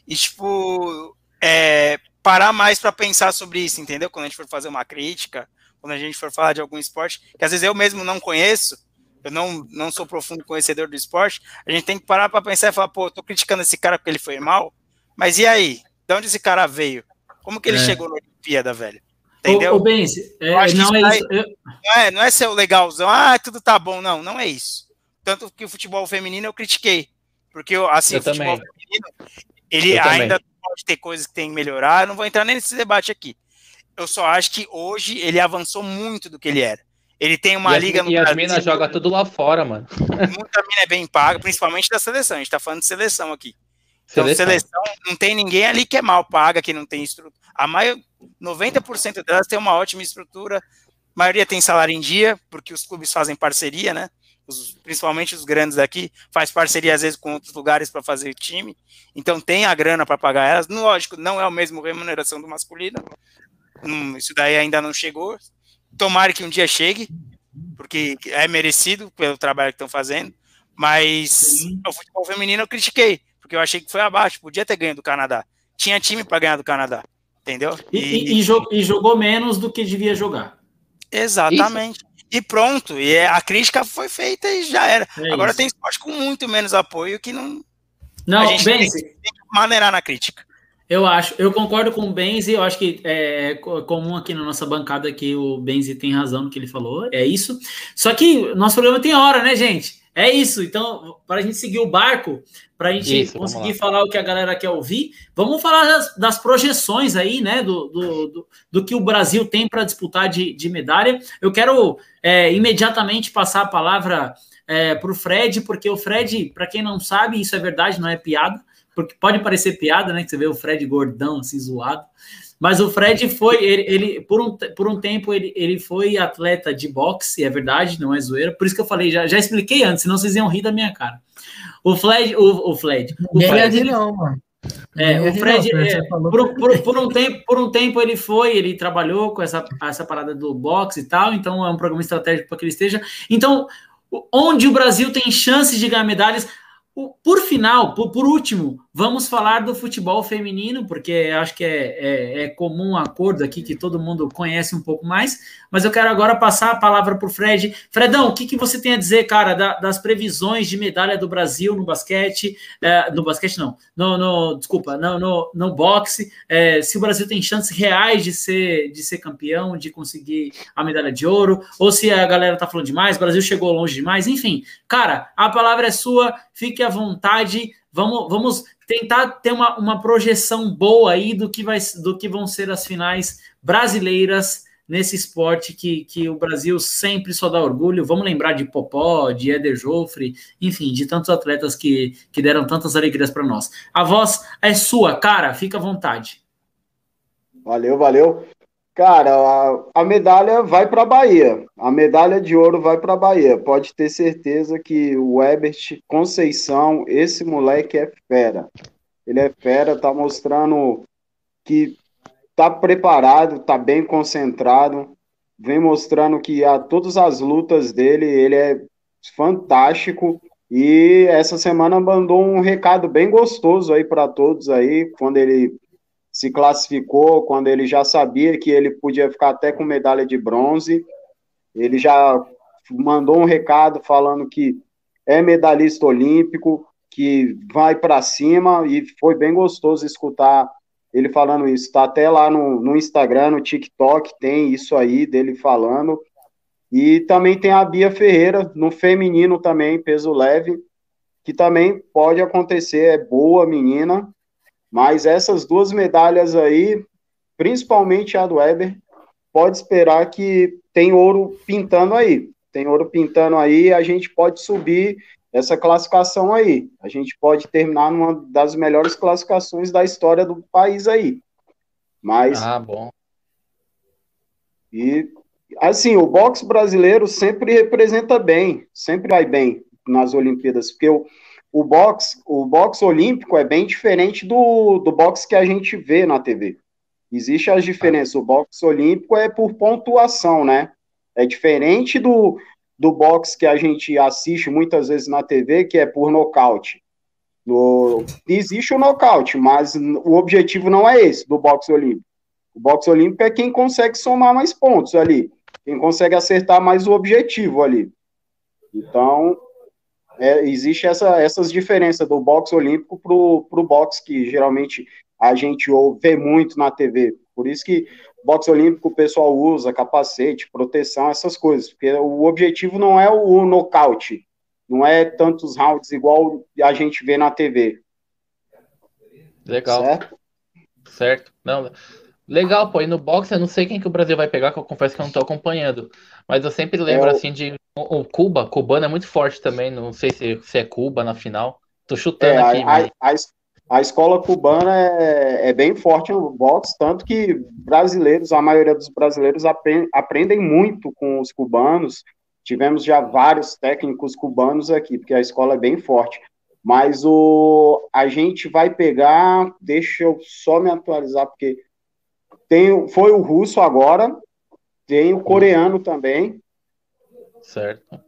e, tipo, é, parar mais para pensar sobre isso, entendeu? Quando a gente for fazer uma crítica, quando a gente for falar de algum esporte, que às vezes eu mesmo não conheço, eu não, não sou profundo conhecedor do esporte, a gente tem que parar para pensar e falar, pô, tô criticando esse cara porque ele foi mal, mas e aí? De onde esse cara veio? Como que ele é. chegou na Olimpíada, velho? Entendeu? O, o Benzi, é, não, é isso, eu... não, é, não é ser o legalzão, ah, tudo tá bom, não, não é isso. Tanto que o futebol feminino eu critiquei. Porque, assim, eu o futebol também. feminino, ele eu ainda também. pode ter coisas que tem que melhorar. Eu não vou entrar nem nesse debate aqui. Eu só acho que hoje ele avançou muito do que ele era. Ele tem uma e liga no E as minas jogam tudo lá fora, mano. <laughs> Muita mina é bem paga, principalmente da seleção. A gente tá falando de seleção aqui. Então, seleção. seleção não tem ninguém ali que é mal paga, que não tem estrutura. A maior, 90% delas tem uma ótima estrutura. A maioria tem salário em dia, porque os clubes fazem parceria, né? os, principalmente os grandes aqui, faz parceria às vezes com outros lugares para fazer time, então tem a grana para pagar elas. Lógico, não é o mesmo remuneração do masculino, hum, isso daí ainda não chegou. Tomara que um dia chegue, porque é merecido pelo trabalho que estão fazendo, mas o futebol feminino eu critiquei, porque eu achei que foi abaixo, podia ter ganho do Canadá. Tinha time para ganhar do Canadá, entendeu? E, e, e, e, jogou menos do que devia jogar. Exatamente. Isso e pronto. E é, a crítica foi feita e já era. É Agora tem esporte com muito menos apoio que não. Não, a gente Benzi, tem, tem, que maneirar na crítica. Eu acho, eu concordo com o Benzi, eu acho que é comum aqui na nossa bancada que o Benzi tem razão no que ele falou, é isso. Só que nosso programa tem hora, né, gente? É isso. Então, para a gente seguir o barco, para a gente isso, conseguir falar o que a galera quer ouvir, vamos falar das, das projeções aí, né? Do, do, do, do, que o Brasil tem para disputar de, de medalha. Eu quero é, imediatamente passar a palavra é, para o Fred, porque o Fred, para quem não sabe, isso é verdade, não é piada, porque pode parecer piada, né? Que você vê o Fred gordão, assim, zoado. Mas o Fred foi, ele, ele, por, um, por um tempo, ele, ele foi atleta de boxe, é verdade, não é zoeira. Por isso que eu falei, já, já expliquei antes, senão vocês iam rir da minha cara. O Fred, o, o Fred. O Fred não, mano. É, o Fred, é, por, por, por, um tempo, por um tempo ele foi, ele trabalhou com essa, essa parada do boxe e tal, então é um programa estratégico para que ele esteja. Então, onde o Brasil tem chances de ganhar medalhas, por final, por, por, último, vamos falar do futebol feminino, porque acho que é, é, é, comum acordo aqui que todo mundo conhece um pouco mais. Mas eu quero agora passar a palavra para o Fred. Fredão, o que, que você tem a dizer, cara, da, das previsões de medalha do Brasil no basquete? É, no basquete, não, no, no desculpa, no, no, no boxe. É, se o Brasil tem chances reais de ser, de ser campeão, de conseguir a medalha de ouro, ou se a galera tá falando demais, o Brasil chegou longe demais, enfim. Cara, a palavra é sua, fique à vontade. Vamos, vamos tentar ter uma, uma projeção boa aí do que, vai, do que vão ser as finais brasileiras nesse esporte que, que o Brasil sempre só dá orgulho. Vamos lembrar de Popó, de Eder Joffre, enfim, de tantos atletas que, que deram tantas alegrias para nós. A voz é sua, cara, fica à vontade. Valeu, valeu. Cara, a, a medalha vai para a Bahia. A medalha de ouro vai para a Bahia. Pode ter certeza que o Ebert Conceição, esse moleque é fera. Ele é fera, tá mostrando que tá preparado, tá bem concentrado, vem mostrando que a todas as lutas dele, ele é fantástico. E essa semana mandou um recado bem gostoso aí para todos aí, quando ele se classificou quando ele já sabia que ele podia ficar até com medalha de bronze. Ele já mandou um recado falando que é medalhista olímpico, que vai para cima, e foi bem gostoso escutar ele falando isso. Está até lá no, no Instagram, no TikTok, tem isso aí dele falando. E também tem a Bia Ferreira, no feminino também, peso leve, que também pode acontecer, é boa menina, mas essas duas medalhas aí, principalmente a do Weber, pode esperar que tem ouro pintando aí. Tem ouro pintando aí, a gente pode subir essa classificação aí. A gente pode terminar numa das melhores classificações da história do país aí. Mas. Ah, bom. E assim, o boxe brasileiro sempre representa bem, sempre vai bem nas Olimpíadas, porque o, o boxe, o boxe olímpico é bem diferente do, do boxe que a gente vê na TV. Existem as diferenças. O boxe olímpico é por pontuação, né? É diferente do, do boxe que a gente assiste muitas vezes na TV, que é por nocaute. No, existe o nocaute, mas o objetivo não é esse do boxe olímpico. O boxe olímpico é quem consegue somar mais pontos ali, quem consegue acertar mais o objetivo ali. Então, é, existe essa, essas diferenças do boxe olímpico para o boxe que geralmente a gente vê muito na TV. Por isso que boxe olímpico o pessoal usa capacete, proteção, essas coisas, porque o objetivo não é o nocaute, não é tantos rounds igual a gente vê na TV. Legal. Certo? Certo. Não, legal, pô. E no boxe eu não sei quem que o Brasil vai pegar, que eu confesso que eu não tô acompanhando. Mas eu sempre lembro, é o... assim, de o Cuba, cubano é muito forte também, não sei se, se é Cuba na final. Tô chutando é, aqui. A, a, a, escola cubana é, é, bem forte no boxe, tanto que brasileiros, a maioria dos brasileiros aprendem, aprendem muito com os cubanos. Tivemos já vários técnicos cubanos aqui, porque a escola é bem forte. Mas o, a gente vai pegar, deixa eu só me atualizar, porque tem, foi o russo agora, tem o coreano também, Certo.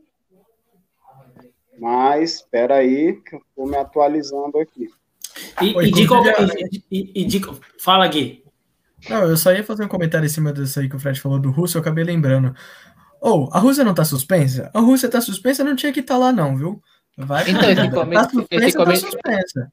Mas, espera aí, que eu estou me atualizando aqui. E, Oi, e, de qual, e, e de, fala, Gui. Não, eu só ia fazer um comentário em cima disso aí que o Fred falou do Russo, eu acabei lembrando. Ou, oh, a Rússia não tá suspensa? A Rússia tá suspensa, não tinha que estar tá lá não, viu? Vai. Então, <laughs> esse, tá suspensa, esse tá suspensa.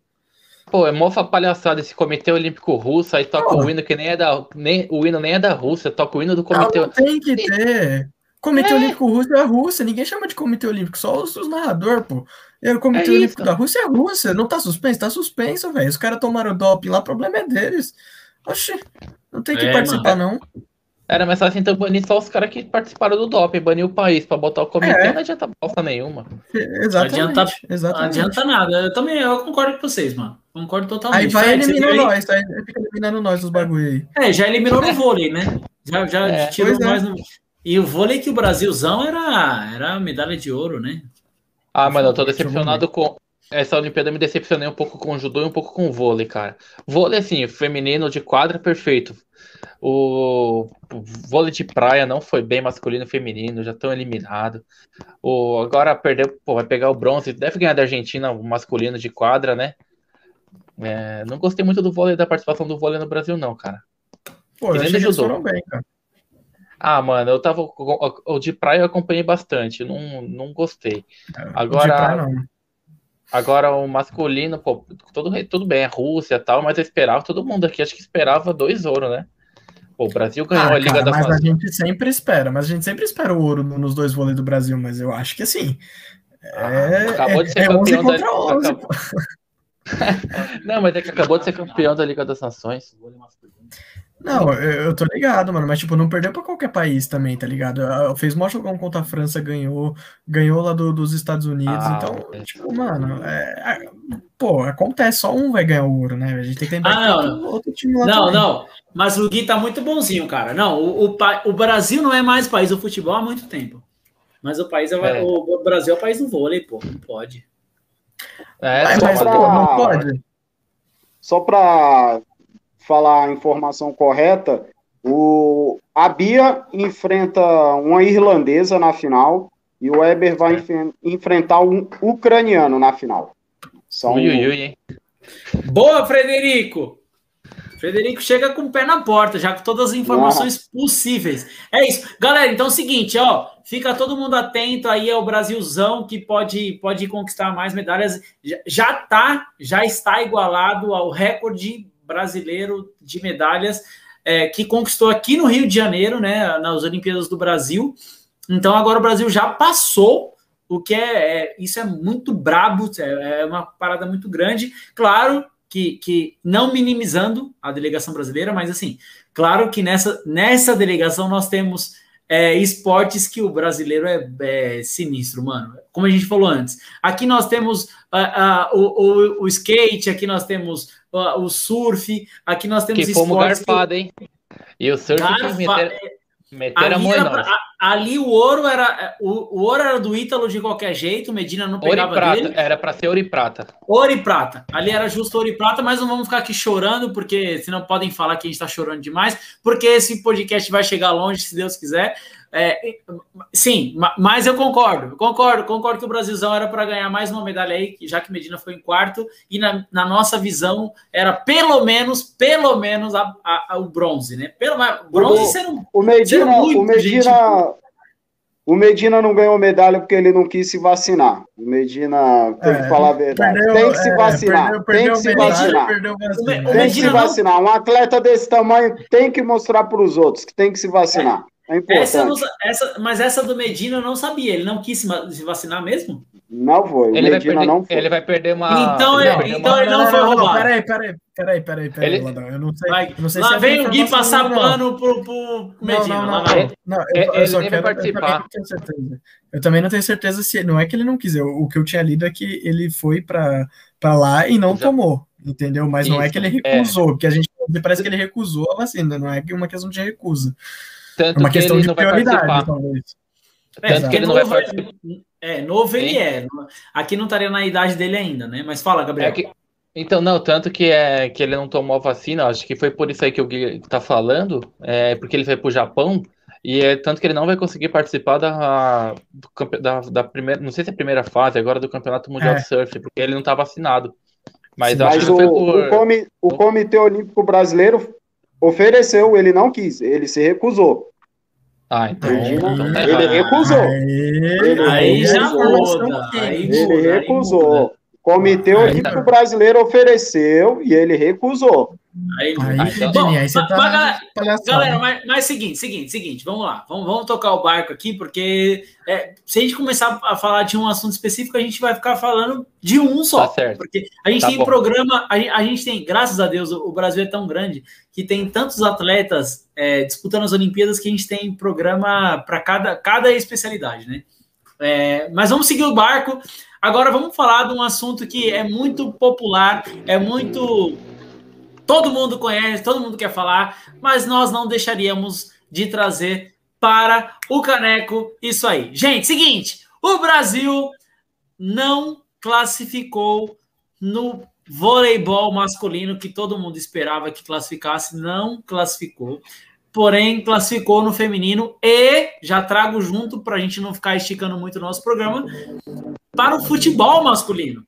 Pô, é mofa palhaçada esse Comitê Olímpico Russo, aí toca Pô. o hino que nem é da. Nem, o hino nem é da Rússia, toca o hino do Comitê. Não tem que ter. Comitê é. Olímpico Russo é a Rússia, ninguém chama de Comitê Olímpico, só os, os narradores, pô. E o Comitê é Olímpico da Rússia é a Rússia, não tá suspenso? Tá suspenso, velho. Os caras tomaram doping lá, o problema é deles. Oxi, não tem que é, participar, mano. não. Era mais fácil então banir só os caras que participaram do doping, banir o país pra botar o comitê, é. não adianta bosta nenhuma. Exatamente. Não adianta, exatamente. Não adianta nada. Eu também eu concordo com vocês, mano. Concordo totalmente. Aí vai eliminando nós, aí fica eliminando nós os bagulho aí. É, já eliminou no vôlei, né? Já, já é, tirou nós é. no. E o vôlei que o Brasilzão era, era medalha de ouro, né? Ah, mas eu tô decepcionado com. essa Olimpíada me decepcionei um pouco com o judô e um pouco com o vôlei, cara. Vôlei, assim, feminino de quadra, perfeito. O, o vôlei de praia não foi bem masculino e feminino, já estão eliminados. O, agora perdeu, pô, vai pegar o bronze, deve ganhar da Argentina o masculino de quadra, né? É, não gostei muito do vôlei, da participação do vôlei no Brasil, não, cara. Pô, eu achei que foram bem, cara. Ah, mano, eu tava. O de praia eu acompanhei bastante, não, não gostei. Agora. Praia, não. Agora o masculino, pô, tudo, tudo bem, é Rússia e tal, mas eu esperava, todo mundo aqui acho que esperava dois ouro, né? Pô, o Brasil ganhou ah, a Liga cara, das Mas a gente sempre espera, mas a gente sempre espera o ouro nos dois vôleis do Brasil, mas eu acho que assim. Ah, é, acabou de ser é campeão da acabou... <laughs> Não, mas é que acabou de ser campeão da Liga das Nações. Não, eu, tô ligado, mano, mas tipo, não perdeu pra qualquer país também, tá ligado? Fez mó jogão contra a França, ganhou, ganhou lá do, dos Estados Unidos, ah, então, é. tipo, mano, é, é, pô, acontece, só um vai ganhar o ouro, né? A gente tem que tentar ah, não. outro time lá Não, também. não, mas o Gui tá muito bonzinho, cara. Não, o, o, o, Brasil não é mais país do futebol há muito tempo. Mas o país é, é. O, Brasil é o país do vôlei, pô, não pode. É, mas, pra... pô, não pode. Só pra falar a informação correta, o, a Bia enfrenta uma irlandesa na final e o Weber vai enf enfrentar um ucraniano na final. São... Ui, ui, ui. Boa, Frederico! Frederico chega com o pé na porta, já com todas as informações possíveis. É isso. Galera, então é o seguinte, ó, fica todo mundo atento aí ao Brasilzão que pode, pode conquistar mais medalhas. Já, já tá, já está igualado ao recorde brasileiro de medalhas é, que conquistou aqui no Rio de Janeiro, né, nas Olimpíadas do Brasil. Então agora o Brasil já passou, o que é, é isso é muito brabo, é, é, uma parada muito grande. Claro que, que não minimizando a delegação brasileira, mas assim, claro que nessa, nessa delegação nós temos é, esportes que o brasileiro é, é, sinistro, mano. Como a gente falou antes. Aqui nós temos uh, uh, o, o, o, skate, aqui nós temos uh, o surf, aqui nós temos que fomos garfado, que... hein? E o surf Garfa... meter, meter a mão Ali o ouro era o, o, ouro era do Ítalo de qualquer jeito, Medina não pegava ouro e prata, dele. Era para ser ouro e prata. Ouro e prata. Ali era justo ouro e prata, mas não vamos ficar aqui chorando, porque senão podem falar que a gente está chorando demais, porque esse podcast vai chegar longe, se Deus quiser. É, sim, mas eu concordo, concordo, concordo que o Brasilzão era para ganhar mais uma medalha aí, já que Medina foi em quarto, e na, na nossa visão era pelo menos, pelo menos a, a, a o bronze, né? Pelo bronze o, ser um, o Medina, o Medina, gente... o Medina não ganhou medalha porque ele não quis se vacinar. O Medina tem é, que falar a verdade. Perdeu, tem que se é, vacinar. É, perdeu, perdeu tem que se vacinar. Tem que se vacinar. Um atleta desse tamanho tem que mostrar para os outros que tem que se vacinar. É essa, essa, mas essa do Medina eu não sabia. Ele não quis se vacinar mesmo? Não foi. Ele vai, perder, não foi. ele vai perder uma. Então ele, ele, então ele não, não, foi roubado. Peraí, peraí, peraí, peraí, peraí, ele... Eu não sei. Vai, não sei lá se vem o Gui passar não. pano pro, pro Medina. Não, não, não. não eu, eu, ele quero, participar. Eu também, eu também não tenho certeza se. Não é que ele não quis. o que eu tinha lido é que ele foi pra, pra lá e não Já. tomou. Entendeu? Mas Isso, não é que ele é. recusou, é. porque a gente parece que ele recusou a vacina, não é uma questão de recusa. Tanto é uma questão de prioridade, talvez. É, Tanto que ele não vai participar. É, novo ele é. Aqui não estaria na idade dele ainda, né? Mas fala, Gabriel. É que... Então, não, tanto que, é, que ele não tomou a vacina, acho que foi por isso aí que o Gui tá falando, é, porque ele foi pro Japão, e é tanto que ele não vai conseguir participar da, do, da, da primeira, não sei se é a primeira fase agora do Campeonato Mundial é. de Surf, porque ele não tá vacinado. Mas, Sim, mas o, por... o, comi, o Comitê Olímpico Brasileiro ofereceu, ele não quis, ele se recusou. Ah, então, então tá ele recusou. Aí, aí já muda. Ele recusou. O Comitê Olímpico tá. Brasileiro ofereceu e ele recusou. Aí, aí, aí, Bom, aí você tá galera, galera mas, mas seguinte, seguinte, seguinte, vamos lá, vamos, vamos tocar o barco aqui, porque é, se a gente começar a falar de um assunto específico, a gente vai ficar falando de um só. Tá certo. Porque a gente tá tem bom. programa, a gente, a gente, tem, graças a Deus, o, o, Brasil é tão grande que tem tantos atletas é, disputando as Olimpíadas que a gente tem programa para cada, cada especialidade, né? É, mas vamos seguir o barco. Agora vamos falar de um assunto que é muito popular, é muito todo mundo conhece, todo mundo quer falar, mas nós não deixaríamos de trazer para o Caneco isso aí. Gente, seguinte, o Brasil não classificou no voleibol masculino, que todo mundo esperava que classificasse, não classificou. Porém, classificou no feminino e já trago junto para a gente não ficar esticando muito o nosso programa para o futebol masculino.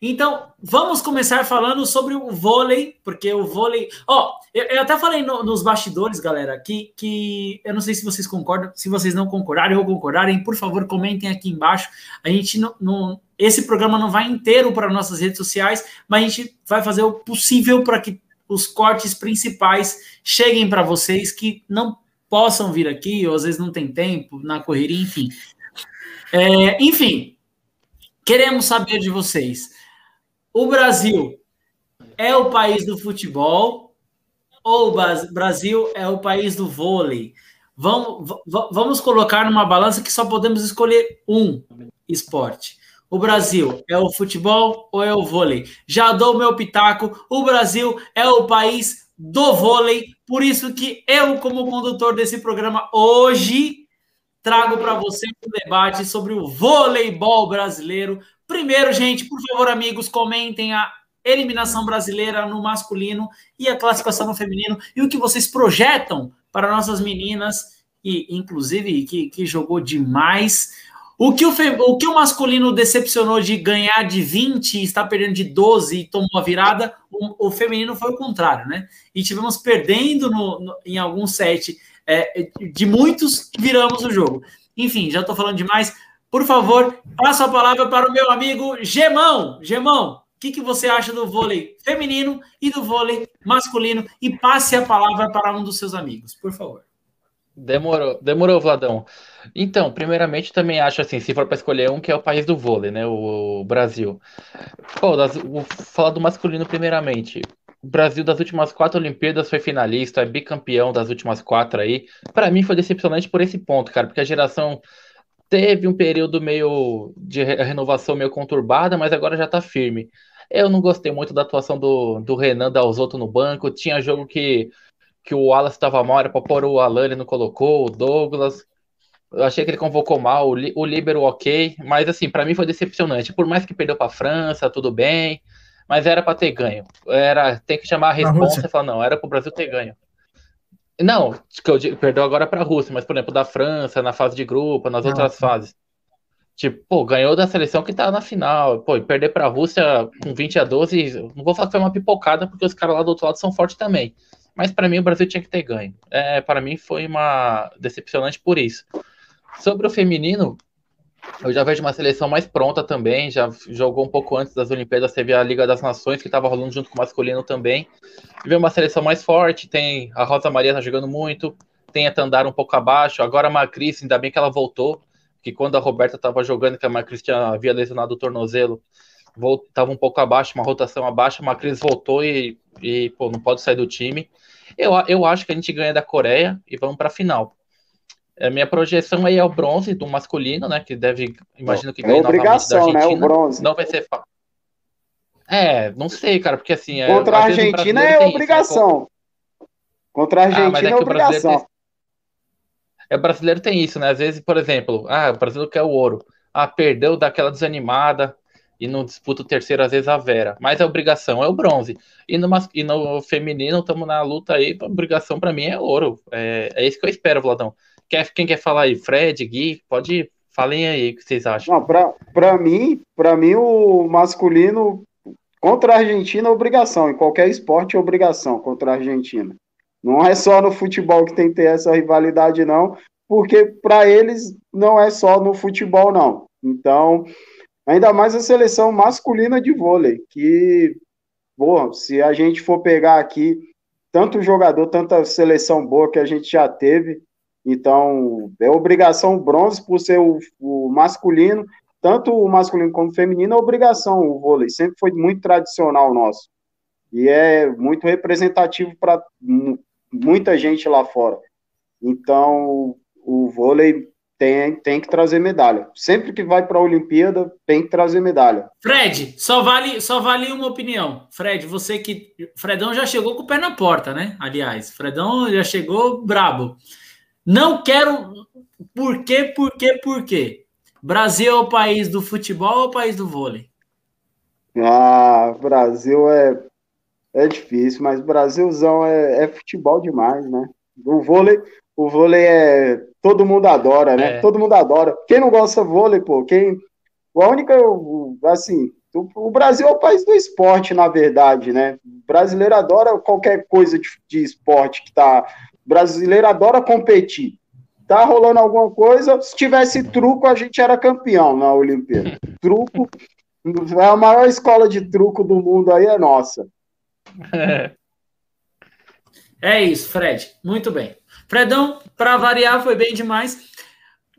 Então, vamos começar falando sobre o vôlei, porque o vôlei. Ó, oh, eu, eu, até falei no, nos bastidores, galera, que, que eu não sei se vocês concordam, se vocês não concordarem ou concordarem, por favor, comentem aqui embaixo. A gente não. não esse programa não vai inteiro para nossas redes sociais, mas a gente vai fazer o possível para que os cortes principais cheguem para vocês que não possam vir aqui, ou às vezes não tem tempo, na correria, enfim. É, enfim, queremos saber de vocês. O Brasil é o país do futebol ou o Brasil é o país do vôlei? Vamos, vamos colocar numa balança que só podemos escolher um esporte. O Brasil é o futebol ou é o vôlei? Já dou meu pitaco. O Brasil é o país do vôlei. Por isso que eu, como condutor desse programa, hoje trago para você um debate sobre o voleibol brasileiro. Primeiro, gente, por favor, amigos, comentem a eliminação brasileira no masculino e a classificação no feminino e o que vocês projetam para nossas meninas e inclusive que, que jogou demais o que o, o que o masculino decepcionou de ganhar de 20 e estar perdendo de 12 e tomou a virada, o, o feminino foi o contrário, né? E tivemos perdendo no, no em algum set é, de muitos viramos o jogo. Enfim, já estou falando demais. Por favor, passo a palavra para o meu amigo Gemão. Gemão, o que, que você acha do vôlei feminino e do vôlei masculino? E passe a palavra para um dos seus amigos, por favor. Demorou, demorou, Vladão. Então, primeiramente, também acho assim, se for para escolher um, que é o país do vôlei, né? O, Brasil. Pô, das, vou falar do masculino primeiramente. O Brasil das últimas quatro Olimpíadas foi finalista, é bicampeão das últimas quatro aí. Para mim foi decepcionante por esse ponto, cara, porque a geração teve um período meio de renovação meio conturbada, mas agora já tá firme. Eu não gostei muito da atuação do, do Renan Dalzotto no banco. Tinha jogo que que o Wallace estava mal, era para pôr o Alan, ele não colocou, o Douglas. Eu achei que ele convocou mal, o Libero ok, mas assim, para mim foi decepcionante. Por mais que perdeu para a França, tudo bem, mas era para ter ganho. Era, tem que chamar a resposta e falar, não, era para o Brasil ter ganho. Não, que eu perdeu agora para a Rússia, mas por exemplo, da França, na fase de grupo, nas outras fases. Tipo, pô, ganhou da seleção que tá na final. Pô, e perder pra Rússia com 20 a 12, não vou falar que foi uma pipocada, porque os caras lá do outro lado são fortes também. Mas para mim o Brasil tinha que ter ganho. É, para mim foi uma decepcionante por isso. Sobre o feminino, eu já vejo uma seleção mais pronta também. Já jogou um pouco antes das Olimpíadas, teve a Liga das Nações que estava rolando junto com o masculino também. E veio uma seleção mais forte. Tem a Rosa Maria tá jogando muito, tem a Tandara um pouco abaixo. Agora a Macris, ainda bem que ela voltou. Que quando a Roberta estava jogando, que a Macris tinha, havia lesionado o tornozelo, estava um pouco abaixo, uma rotação abaixo. A Macris voltou e, e pô, não pode sair do time. Eu, eu acho que a gente ganha da Coreia e vamos para a final. A minha projeção aí é o bronze do masculino, né? Que deve, imagino que é ganhe novamente da Argentina. Né, o bronze. Não vai ser fácil. É, não sei, cara, porque assim. É, Contra a Argentina é obrigação. Isso, né? Contra a Argentina ah, é, é obrigação. Tem... É, o brasileiro tem isso, né? Às vezes, por exemplo, ah, o brasileiro quer o ouro. Ah, perdeu daquela desanimada, e não disputa o terceiro, às vezes, a Vera. Mas a obrigação é o bronze. E no, e no feminino, estamos na luta aí, a obrigação para mim é ouro. É, é isso que eu espero, Vladão. Quer, quem quer falar aí? Fred, Gui, pode falem aí o que vocês acham. Para mim, para mim, o masculino contra a Argentina é obrigação. Em qualquer esporte é obrigação contra a Argentina. Não é só no futebol que tem que ter essa rivalidade, não, porque para eles não é só no futebol, não. Então, Ainda mais a seleção masculina de vôlei, que, porra, se a gente for pegar aqui tanto jogador, tanta seleção boa que a gente já teve, então é obrigação bronze por ser o, o masculino, tanto o masculino como o feminino, é obrigação o vôlei, sempre foi muito tradicional nosso. E é muito representativo para muita gente lá fora. Então, o vôlei tem, tem que trazer medalha. Sempre que vai para a Olimpíada, tem que trazer medalha. Fred, só vale, só vale uma opinião. Fred, você que. Fredão já chegou com o pé na porta, né? Aliás, Fredão já chegou brabo. Não quero. Por quê, por quê, por quê? Brasil é o país do futebol ou o país do vôlei? Ah, Brasil é, é difícil, mas Brasilzão é, é futebol demais, né? O vôlei, o vôlei é. Todo mundo adora, né? É. Todo mundo adora. Quem não gosta de vôlei, pô? Quem. A única. Assim, o Brasil é o país do esporte, na verdade, né? O brasileiro adora qualquer coisa de, de esporte que tá. O brasileiro adora competir. Tá rolando alguma coisa, se tivesse truco, a gente era campeão na Olimpíada. <laughs> Truco. É a maior escola de truco do mundo aí, é nossa. É, é isso, Fred. Muito bem. Fredão, para variar, foi bem demais.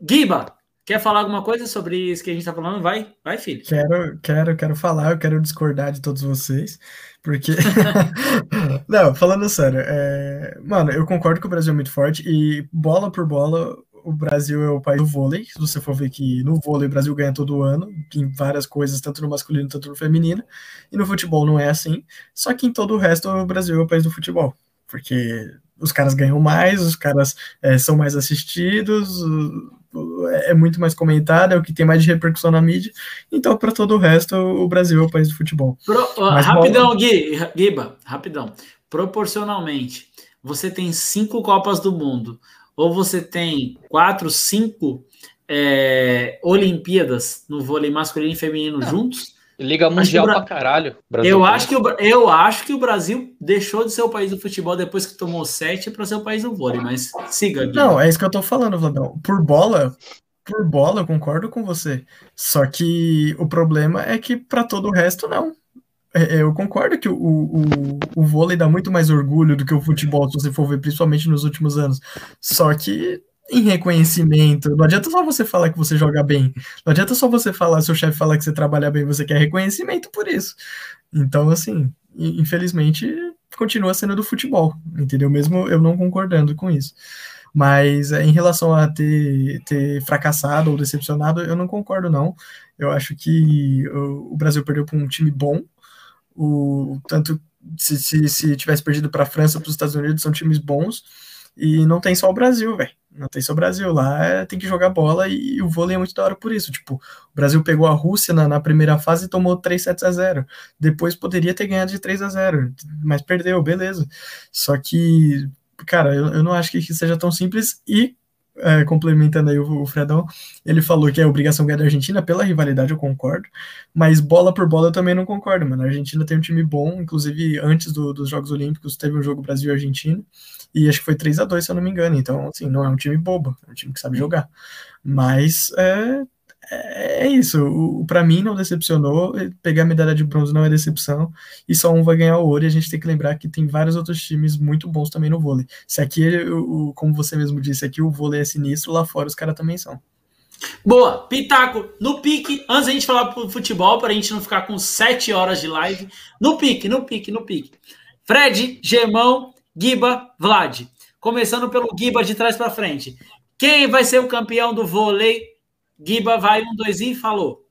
Giba, Quer falar alguma coisa sobre isso que a gente está falando? Vai, vai, filho. Quero, quero, quero falar, eu quero discordar de todos vocês, porque. <laughs> <laughs> Não, falando sério, é... mano, eu concordo que o Brasil é muito forte e bola por bola, o Brasil é o país do vôlei. Se você for ver que no vôlei o Brasil ganha todo ano, em várias coisas, tanto no masculino quanto no feminino, e no futebol não é assim. Só que em todo o resto o Brasil é o país do futebol, porque os caras ganham mais, os caras é, são mais assistidos é muito mais comentado, é o que tem mais de repercussão na mídia. Então, para todo o resto, o Brasil é o país do futebol. Pro, uh, rapidão, Gui, Guiba, rapidão. Proporcionalmente, você tem cinco Copas do Mundo, ou você tem quatro, cinco é, Olimpíadas no vôlei masculino e feminino juntos Liga Mundial Bra... pra caralho. Brasil eu, acho que o, eu acho que o Brasil deixou de ser o país do futebol depois que tomou sete para ser o país do vôlei, mas siga. Guilherme. Não, é isso que eu tô falando, Vladão. Por bola, por bola, eu concordo com você. Só que o problema é que para todo o resto, não. É, é, eu concordo que o, o, o vôlei dá muito mais orgulho do que o futebol, se você for ver, principalmente nos últimos anos. Só que em reconhecimento. Não adianta só você falar que você joga bem. Não adianta só você falar, seu chefe falar que você trabalha bem, você quer reconhecimento por isso. Então, assim, infelizmente, continua sendo do futebol, entendeu? Mesmo eu não concordando com isso. Mas é, em relação a ter, ter fracassado ou decepcionado, eu não concordo, não. Eu acho que o, Brasil perdeu para um time bom. O, tanto se, se, se tivesse perdido para a França, para os Estados Unidos, são times bons. E não tem só o Brasil, velho. Não tem só Brasil. Lá é, tem que jogar bola e, e, o vôlei é muito da hora por isso. Tipo, o Brasil pegou a Rússia na, na primeira fase e tomou 3 sets a 0. Depois poderia ter ganhado de 3 a 0, mas perdeu, beleza. Só que, cara, eu, eu não acho que seja tão simples. E, é, complementando aí o, o, Fredão, ele falou que é obrigação ganhar da Argentina, pela rivalidade eu concordo, mas bola por bola eu também não concordo, mano. A Argentina tem um time bom, inclusive antes do, dos Jogos Olímpicos teve um jogo Brasil-Argentina e acho que foi 3 a 2 se eu não me engano. Então, assim, não é um time bobo, é um time que sabe jogar. Mas é, é, é isso. O, para mim não decepcionou. Pegar a medalha de bronze não é decepção. E só um vai ganhar o ouro. E a gente tem que lembrar que tem vários outros times muito bons também no vôlei. Se aqui, como você mesmo disse, aqui o vôlei é sinistro, lá fora os caras também são. Boa, Pitaco, no pique, antes a gente falar pro futebol, para a gente não ficar com sete horas de live, no pique, no pique, no pique. Fred, Gemão Giba, Vlad. Começando pelo Giba de trás para frente. Quem vai ser o campeão do vôlei? Giba vai um, dois e falou.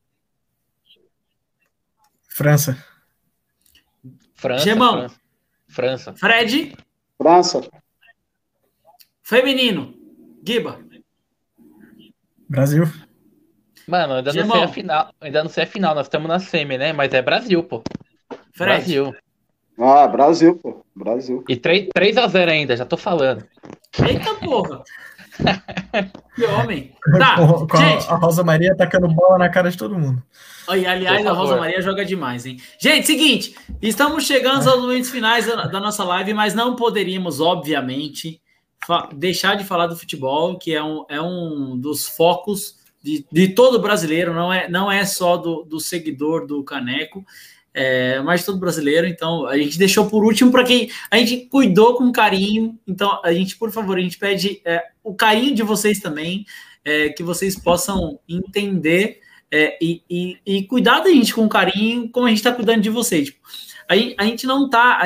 França. França. Gemão. França. França. Fred. França. Feminino. Giba. Brasil. Mano, ainda Gemão. não sei a final. Ainda não sei a final. Nós estamos na semi, né? Mas é Brasil, pô. Fred. Brasil. Ah, Brasil, pô. Brasil. E 3, 3 a 0 ainda, já tô falando. Eita porra! <laughs> que homem! Tá, com, com gente. A, a Rosa Maria tacando bola na cara de todo mundo. E, aliás, a Rosa Maria joga demais, hein? Gente, seguinte, estamos chegando aos momentos finais da, da nossa live, mas não poderíamos, obviamente, deixar de falar do futebol, que é um, é um dos focos de, de todo brasileiro, não é, não é só do, do seguidor do Caneco é, mais todo brasileiro. Então, a gente deixou por último para quem a gente cuidou com carinho. Então, a gente, por favor, a gente pede é, o carinho de vocês também, é, que vocês possam entender é, e, e, e, cuidar da gente com carinho, como a gente está cuidando de vocês. Tipo, a, a, gente não está.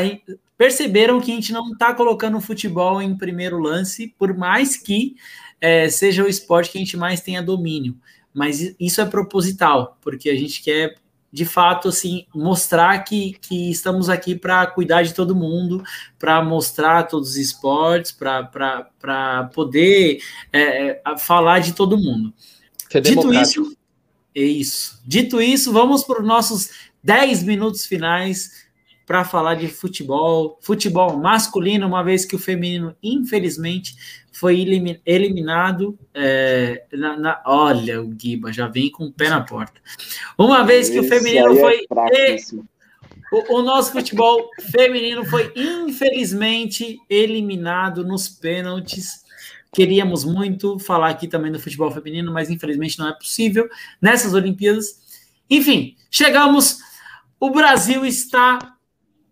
Perceberam que a gente não está colocando o futebol em primeiro lance, por mais que é, seja o esporte que a gente mais tenha domínio. Mas isso é proposital, porque a gente quer de fato, assim, mostrar que, que estamos aqui para cuidar de todo mundo, para mostrar todos os esportes, para poder é, é falar de todo mundo. Ser Dito isso, é isso. Dito isso, vamos para os nossos 10 minutos finais para falar de futebol, futebol masculino, uma vez que o feminino, infelizmente, foi eliminado. É, na, na, olha, o Guiba já vem com o pé na porta. Uma vez que o feminino foi. É o, o, nosso futebol feminino foi, infelizmente, eliminado nos pênaltis. Queríamos muito falar aqui também do futebol feminino, mas infelizmente não é possível nessas Olimpíadas. Enfim, chegamos. O Brasil está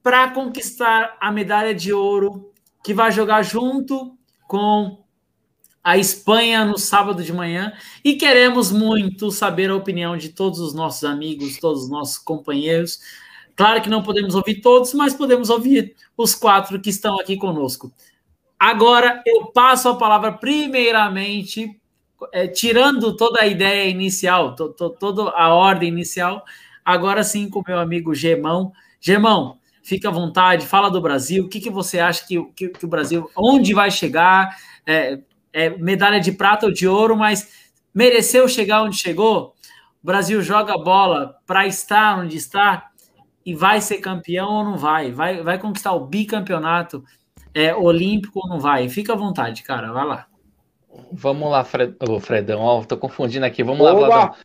para conquistar a medalha de ouro, que vai jogar junto com a Espanha no sábado de manhã. E queremos muito saber a opinião de todos os nossos amigos, todos os nossos companheiros. Claro que não podemos ouvir todos, mas podemos ouvir os quatro que estão aqui conosco. Agora eu passo a palavra primeiramente, é, tirando toda a ideia inicial, to, to, toda a ordem inicial, agora sim com meu amigo Gemão. Gemão, Fica à vontade, fala do Brasil. O que, que você acha que, que, que o Brasil, onde vai chegar? É, é, medalha de prata ou de ouro, mas mereceu chegar onde chegou? O Brasil joga bola para estar onde está e vai ser campeão ou não vai? Vai, vai conquistar o bicampeonato é, olímpico ou não vai? Fica à vontade, cara, vai lá. Vamos lá, Fred... oh, Fredão, ó, tô confundindo aqui. Vamos Oba! lá, Vladão.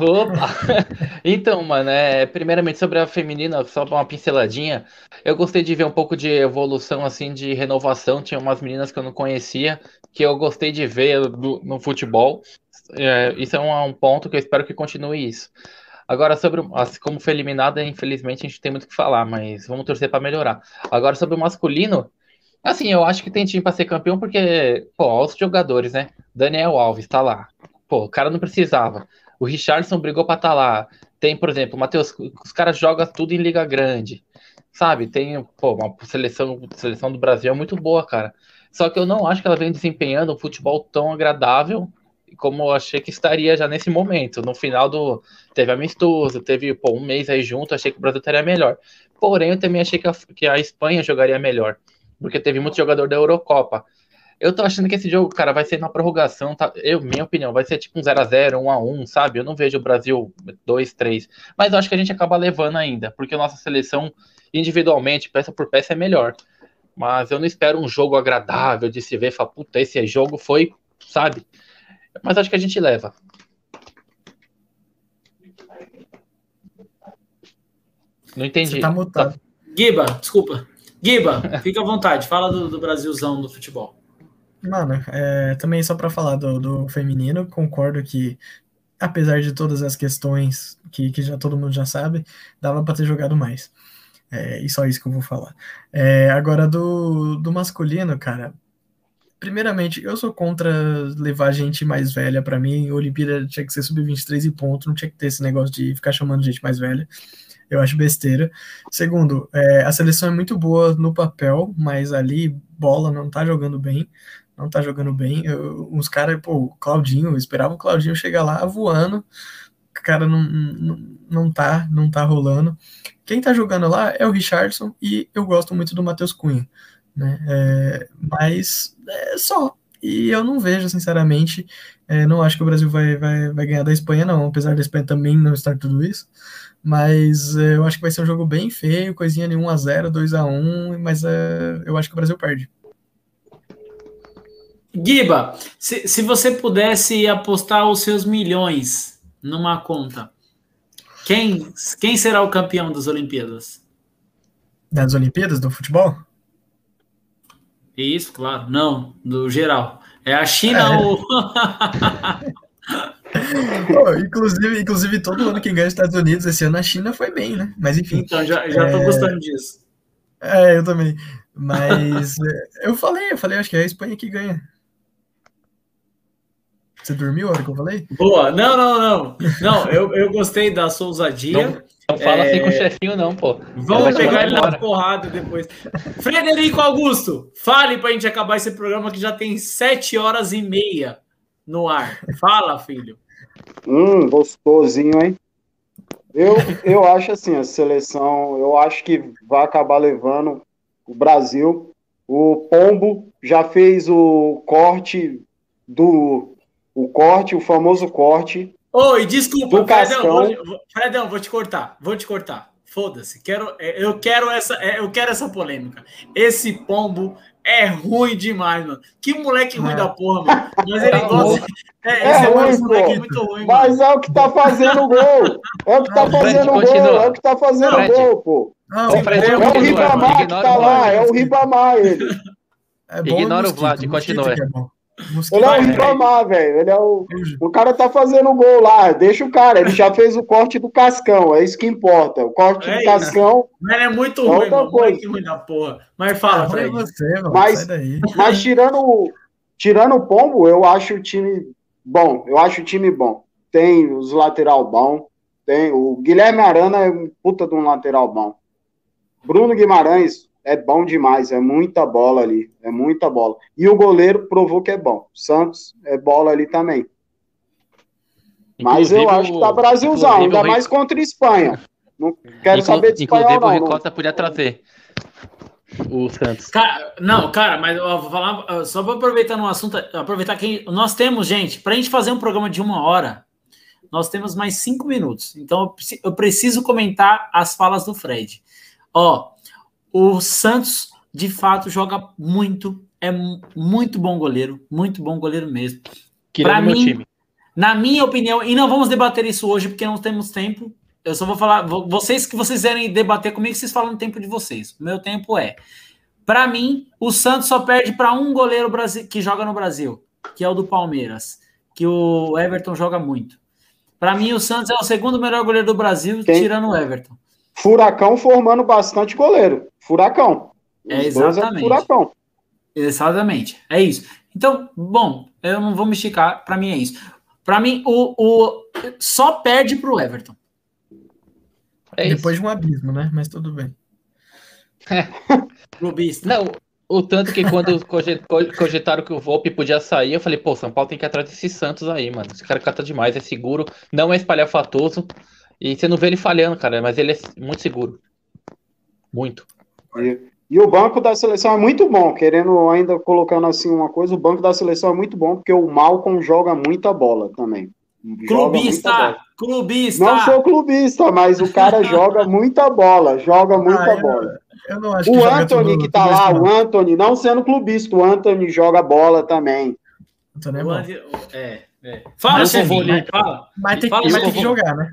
Opa! <laughs> então, mano, é, primeiramente sobre a feminina, só uma pinceladinha. Eu gostei de ver um pouco de evolução, assim, de renovação. Tinha umas meninas que eu não conhecia, que eu gostei de ver do, no futebol. É, isso é um, um, ponto que eu espero que continue isso. Agora, sobre assim, como foi eliminada, infelizmente a gente tem muito o que falar, mas vamos torcer para melhorar. Agora, sobre o masculino, assim, eu acho que tem time para ser campeão porque, pô, os jogadores, né? Daniel Alves tá lá. Pô, o cara não precisava. O Richardson brigou para estar tá lá. Tem, por exemplo, o Matheus, os caras jogam tudo em liga grande. Sabe? Tem, pô, uma seleção, seleção do Brasil é muito boa, cara. Só que eu não acho que ela vem desempenhando um futebol tão agradável como eu achei que estaria já nesse momento. No final do. Teve amistoso, teve pô, um mês aí junto, achei que o Brasil estaria melhor. Porém, eu também achei que a, que a Espanha jogaria melhor. Porque teve muito jogador da Eurocopa. Eu tô achando que esse jogo, cara, vai ser na prorrogação, tá? Eu, minha opinião, vai ser tipo um 0x0, 1x1, sabe? Eu não vejo o Brasil 2-3. Mas eu acho que a gente acaba levando ainda, porque a nossa seleção, individualmente, peça por peça, é melhor. Mas eu não espero um jogo agradável de se ver, falar, puta, esse jogo foi, sabe? Mas acho que a gente leva. Não entendi. Você tá mutado. Tá... Giba, desculpa. Giba, <laughs> fica à vontade, fala do, do Brasilzão do futebol. Mano, é, também só para falar do, do feminino, concordo que, apesar de todas as questões que, que já todo mundo já sabe, dava para ter jogado mais. É, e só isso que eu vou falar. É, agora, do, do masculino, cara, primeiramente, eu sou contra levar gente mais velha para mim. Olimpíada tinha que ser sub-23 e ponto, não tinha que ter esse negócio de ficar chamando gente mais velha. Eu acho besteira. Segundo, é, a seleção é muito boa no papel, mas ali bola não tá jogando bem não tá jogando bem. Eu, os caras, pô, Claudinho, esperava o Claudinho chegar lá voando. O cara não, não, não tá, não tá rolando. Quem tá jogando lá é o Richardson e eu gosto muito do Matheus Cunha, né? É, mas é só. E eu não vejo, sinceramente, é, não acho que o Brasil vai, vai, vai ganhar da Espanha, não, apesar da Espanha também não estar tudo isso. Mas é, eu acho que vai ser um jogo bem feio, coisinha de 1x0, 2x1, mas é, eu acho que o Brasil perde. Giba, se, se você pudesse apostar os seus milhões numa conta, quem, quem será o campeão das Olimpíadas? Das Olimpíadas do futebol? Isso, claro. Não, do geral. É a China é. ou. <laughs> oh, inclusive, inclusive, todo ano que ganha os Estados Unidos, esse ano a China foi bem, né? Mas enfim. Então, já, já tô é... gostando disso. É, eu também. Mas <laughs> é, eu falei, eu falei, acho que é a Espanha que ganha. Você dormiu a hora que eu falei? Boa, não, não, não. Não, eu, eu gostei da sua ousadia. Não, não fala é... assim com o chefinho, não, pô. Vamos pegar ele na porrada depois. Frederico Augusto, fale pra gente acabar esse programa que já tem sete horas e meia no ar. Fala, filho. Hum, gostosinho, hein? Eu, eu acho assim, a seleção, eu acho que vai acabar levando o Brasil. O Pombo já fez o corte do o corte, o famoso corte. Oi, desculpa, Fredão vou, Fredão, vou te cortar, vou te cortar. Foda-se, quero, é, eu quero essa, é, eu quero essa polêmica. Esse pombo é ruim demais, mano. Que moleque ruim é. da porra, mano. Mas ele tá gosta. É, é, é ruim, moleque muito ruim, Mas mano. é o que tá fazendo o gol. É o que tá fazendo o gol. É o que tá fazendo o gol, pô. Não, é, o Ribamar que tá lá, é o Ribamar ele. É Ignora o Vlad, continua. Ele é o Ribamar, velho. Ele é o. O cara tá fazendo gol lá. Deixa o cara. Ele já fez o corte do Cascão. É isso que importa. O corte é do Cascão. Mas é muito é ruim, mano. Coisa. Muito ruim da porra. Mas fala, ah, Fred. Você, mano. Mas, mas tirando, tirando o Pombo, eu acho o time bom. Eu acho o time bom. Tem os lateral bom. Tem o Guilherme Arana é um puta de um lateral bom. Bruno Guimarães, é bom demais, é muita bola ali, é muita bola. E o goleiro provou que é bom. Santos é bola ali também. Mas eu acho que tá Brasilzão, ainda mais contra Espanha. Não quero saber de espanhol, inclusive, não. o Ricota podia trazer o Santos. Cara, não, cara, mas eu vou falar, só vou aproveitar no assunto, aproveitar que nós temos, gente, para a gente fazer um programa de uma hora, nós temos mais cinco minutos. Então eu preciso comentar as falas do Fred. Ó, o Santos, de fato, joga muito, é muito bom goleiro, muito bom goleiro mesmo. Para mim, time. na minha opinião, e não vamos debater isso hoje porque não temos tempo. Eu só vou falar, vocês que vocês quiserem debater comigo, vocês falam no tempo de vocês. O meu tempo é. Para mim, o Santos só perde para um goleiro que joga no Brasil, que é o do Palmeiras, que o Everton joga muito. Para mim, o Santos é o segundo melhor goleiro do Brasil, Quem? tirando o Everton. Furacão formando bastante goleiro. Furacão. É exatamente. É furacão. Exatamente. É isso. Então, bom, eu não vou me esticar. Para mim é isso. Para mim, o, o só perde para o Everton. É Depois de um abismo, né? Mas tudo bem. É. <laughs> Clubista. Não, o tanto que quando cogitaram que o Volpe podia sair, eu falei, pô, São Paulo tem que ir atrás desses Santos aí, mano. Esse cara cata demais, é seguro, não é espalhafatoso. E você não vê ele falhando, cara, mas ele é muito seguro. Muito. E, e, o banco da seleção é muito bom, querendo ainda colocando assim uma coisa, o banco da seleção é muito bom, porque o Malcom joga muita bola também. Clubista! Bola. Clubista! Não sou clubista, mas o cara <laughs> joga muita bola, joga muita ah, bola. Eu, eu não acho o Anthony que tá lá, o Anthony, não sendo clubista, o Anthony joga bola também. Anthony é bom. É, é. Fala, chefinho, fala. Mas tem, fala, mas tem que jogar, né?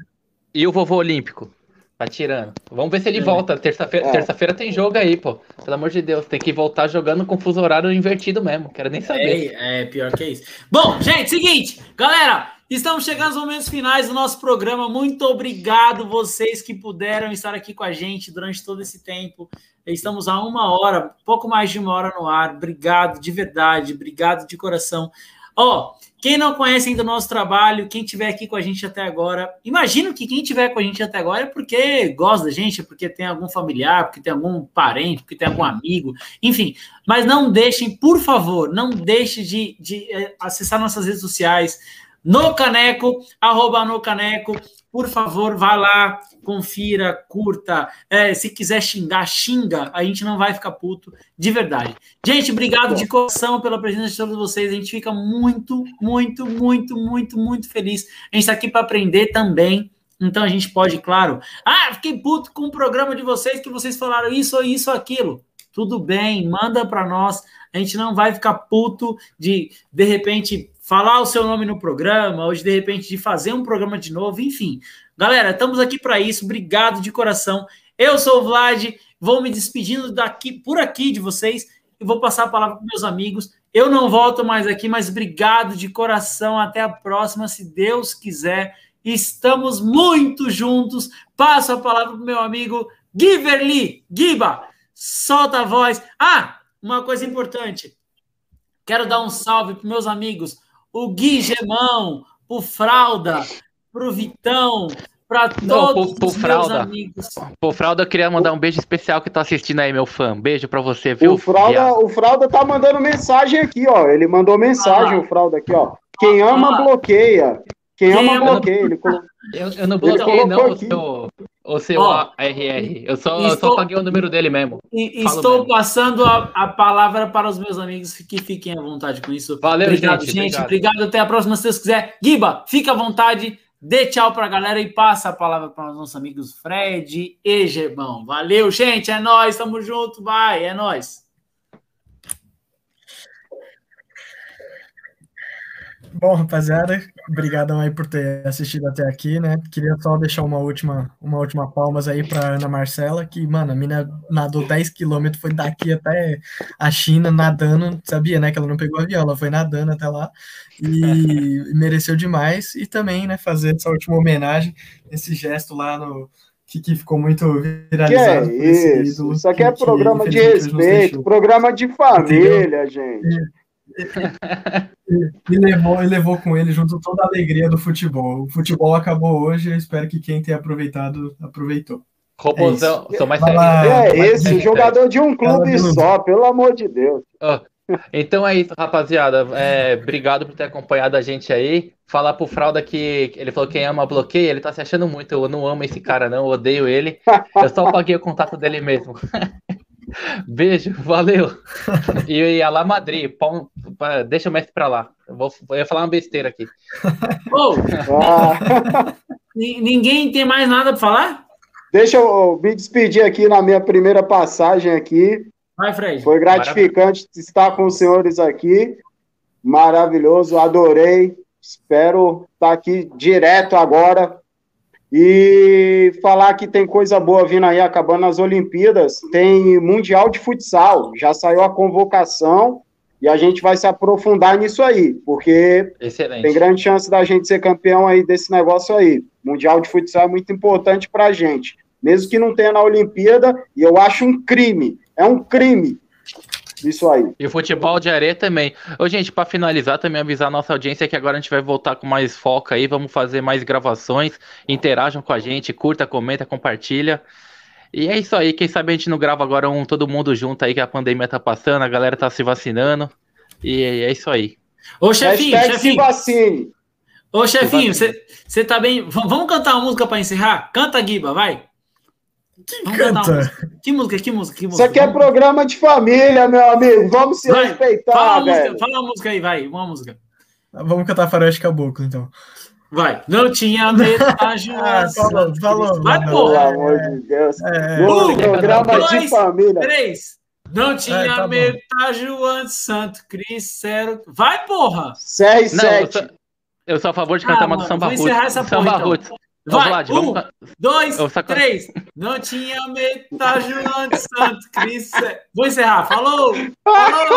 E o vovô olímpico? Tá tirando. Vamos ver se ele é. volta. Terça-feira é. terça tem jogo aí, pô. Pelo amor de Deus, tem que voltar jogando com fuso horário invertido mesmo. Quero nem saber. É, é pior que isso. Bom, gente, seguinte, galera, estamos chegando aos momentos finais do nosso programa. Muito obrigado vocês que puderam estar aqui com a gente durante todo esse tempo. Estamos a uma hora, pouco mais de uma hora no ar. Obrigado de verdade, obrigado de coração. Ó, oh, quem não conhece ainda o nosso trabalho, quem estiver aqui com a gente até agora, imagino que quem estiver com a gente até agora é porque gosta da gente, porque tem algum familiar, porque tem algum parente, porque tem algum amigo, enfim. Mas não deixem, por favor, não deixe de, de eh, acessar nossas redes sociais, no Caneco, arroba no Caneco, por favor, vá lá, confira, curta. É, se quiser xingar, xinga. A gente não vai ficar puto, de verdade. Gente, obrigado de coração pela presença de todos vocês. A gente fica muito, muito, muito, muito, muito feliz. A gente está aqui para aprender também. Então a gente pode, claro. Ah, fiquei puto com o programa de vocês que vocês falaram isso, isso, aquilo. Tudo bem, manda para nós. A gente não vai ficar puto de de repente falar o seu nome no programa, de, de repente de fazer um programa de novo, enfim. Galera, estamos aqui para isso. Obrigado de coração. Eu sou o Vlad, vou me despedindo daqui por aqui de vocês e vou passar a palavra para meus amigos. Eu não volto mais aqui, mas obrigado de coração. Até a próxima, se Deus quiser. Estamos muito juntos. Passo a palavra para o meu amigo Giverly. Giba, solta a voz. Ah, uma coisa importante. Quero dar um salve para meus amigos o Gui Gemão, o Fralda, pro Vitão, para todos Não, os Fralda. meus amigos. Pro Fralda, eu queria mandar um beijo especial que tá assistindo aí, meu fã. Beijo para você, viu? O Fralda, o Fralda tá mandando mensagem aqui, ó. Ele mandou mensagem, ah, o Fralda aqui, ó. Quem ama, ah, bloqueia. Quem, Quem ama, ama, bloqueia. Ele colocou... eu, eu não bloqueei, não, aqui. seu, o seu oh, RR. Eu só, estou, eu só paguei o número dele mesmo. estou mesmo. passando a, a, palavra para os meus amigos que fiquem à vontade com isso. Valeu, obrigado, gente. gente obrigado. obrigado. Até a próxima, se Deus quiser. Giba, fica à vontade. Dê tchau para a galera e passa a palavra para os nossos amigos Fred e Gebão. Valeu, gente. É nós, tamo junto, vai, é nós. Bom, rapaziada, obrigadão aí por ter assistido até aqui, né? Queria só deixar uma última, uma última palmas aí para Ana Marcela, que, mano, a mina nadou 10 quilômetros, foi daqui até a China nadando, sabia, né? Que ela não pegou avião, ela foi nadando até lá e <laughs> mereceu demais. E também, né, fazer essa última homenagem, esse gesto lá no, que, que, ficou muito viralizado. Que é isso? Ídolo, isso aqui é programa de respeito, programa de família, Entendeu? gente e, levou, e levou com ele junto toda a alegria do futebol. O futebol acabou hoje, eu espero que quem tenha aproveitado, aproveitou. Robôzão, é sou mais É, é esse, jogador de um clube só, pelo amor de Deus. Oh, então é isso, rapaziada. É, obrigado por ter acompanhado a gente aí. Falar pro Fralda que ele falou que quem ama bloqueia, ele tá se achando muito. Eu não amo esse cara, não, eu odeio ele. Eu só paguei o contato dele mesmo. <laughs> Beijo, valeu. E, e a La Madrid, pão, deixa o mestre pra lá. Eu, vou, eu ia falar uma besteira aqui. <laughs> Oh, ah. ninguém tem mais nada para falar? Deixa eu me despedir aqui na minha primeira passagem aqui. Vai, Fred. Foi gratificante Maravilha. estar com os senhores aqui. Maravilhoso, adorei. Espero estar aqui direto agora e falar que tem coisa boa vindo aí, acabando as Olimpíadas. Tem Mundial de Futsal, já saiu a convocação e a gente vai se aprofundar nisso aí, porque Excelente. tem grande chance da gente ser campeão aí desse negócio aí. Mundial de Futsal é muito importante para a gente, mesmo que não tenha na Olimpíada, e eu acho um crime, é um crime isso aí. E o futebol de areia também. Ô, gente, para finalizar, também avisar a nossa audiência que agora a gente vai voltar com mais foco aí, vamos fazer mais gravações, interajam com a gente, curta, comenta, compartilha. E é isso aí, quem sabe a gente não grava agora um todo mundo junto aí que a pandemia tá passando, a galera tá se vacinando. E é isso aí. Ô, chefinho, Hashtag chefinho. Se vacine. Ô, chefinho, você tá bem? Vamos cantar uma música para encerrar? Canta, Guiba, vai. Que canta? Que música, que música, que música? Isso aqui é programa de família, meu amigo. Vamos se vai, respeitar, fala velho. Música, fala uma música aí, vai. Uma música. Vamos cantar Faroeste Caboclo, então. Vai. Não tinha metade. <laughs> ah, falou, falou. Vai, porra. Pelo amor de Deus. É, um, programa dois, de família. Três. Não tinha é, tá metade João Santo Cricero. Vai, porra. Seis, sete. Eu sou, eu sou a favor de cantar ah, uma do Samba Roots. Samba Roots. Então. Vai, Vlad, um, vamos... dois, três. Não tinha metade João de Santo Cristo. Vou encerrar. Falou! <laughs> Falou!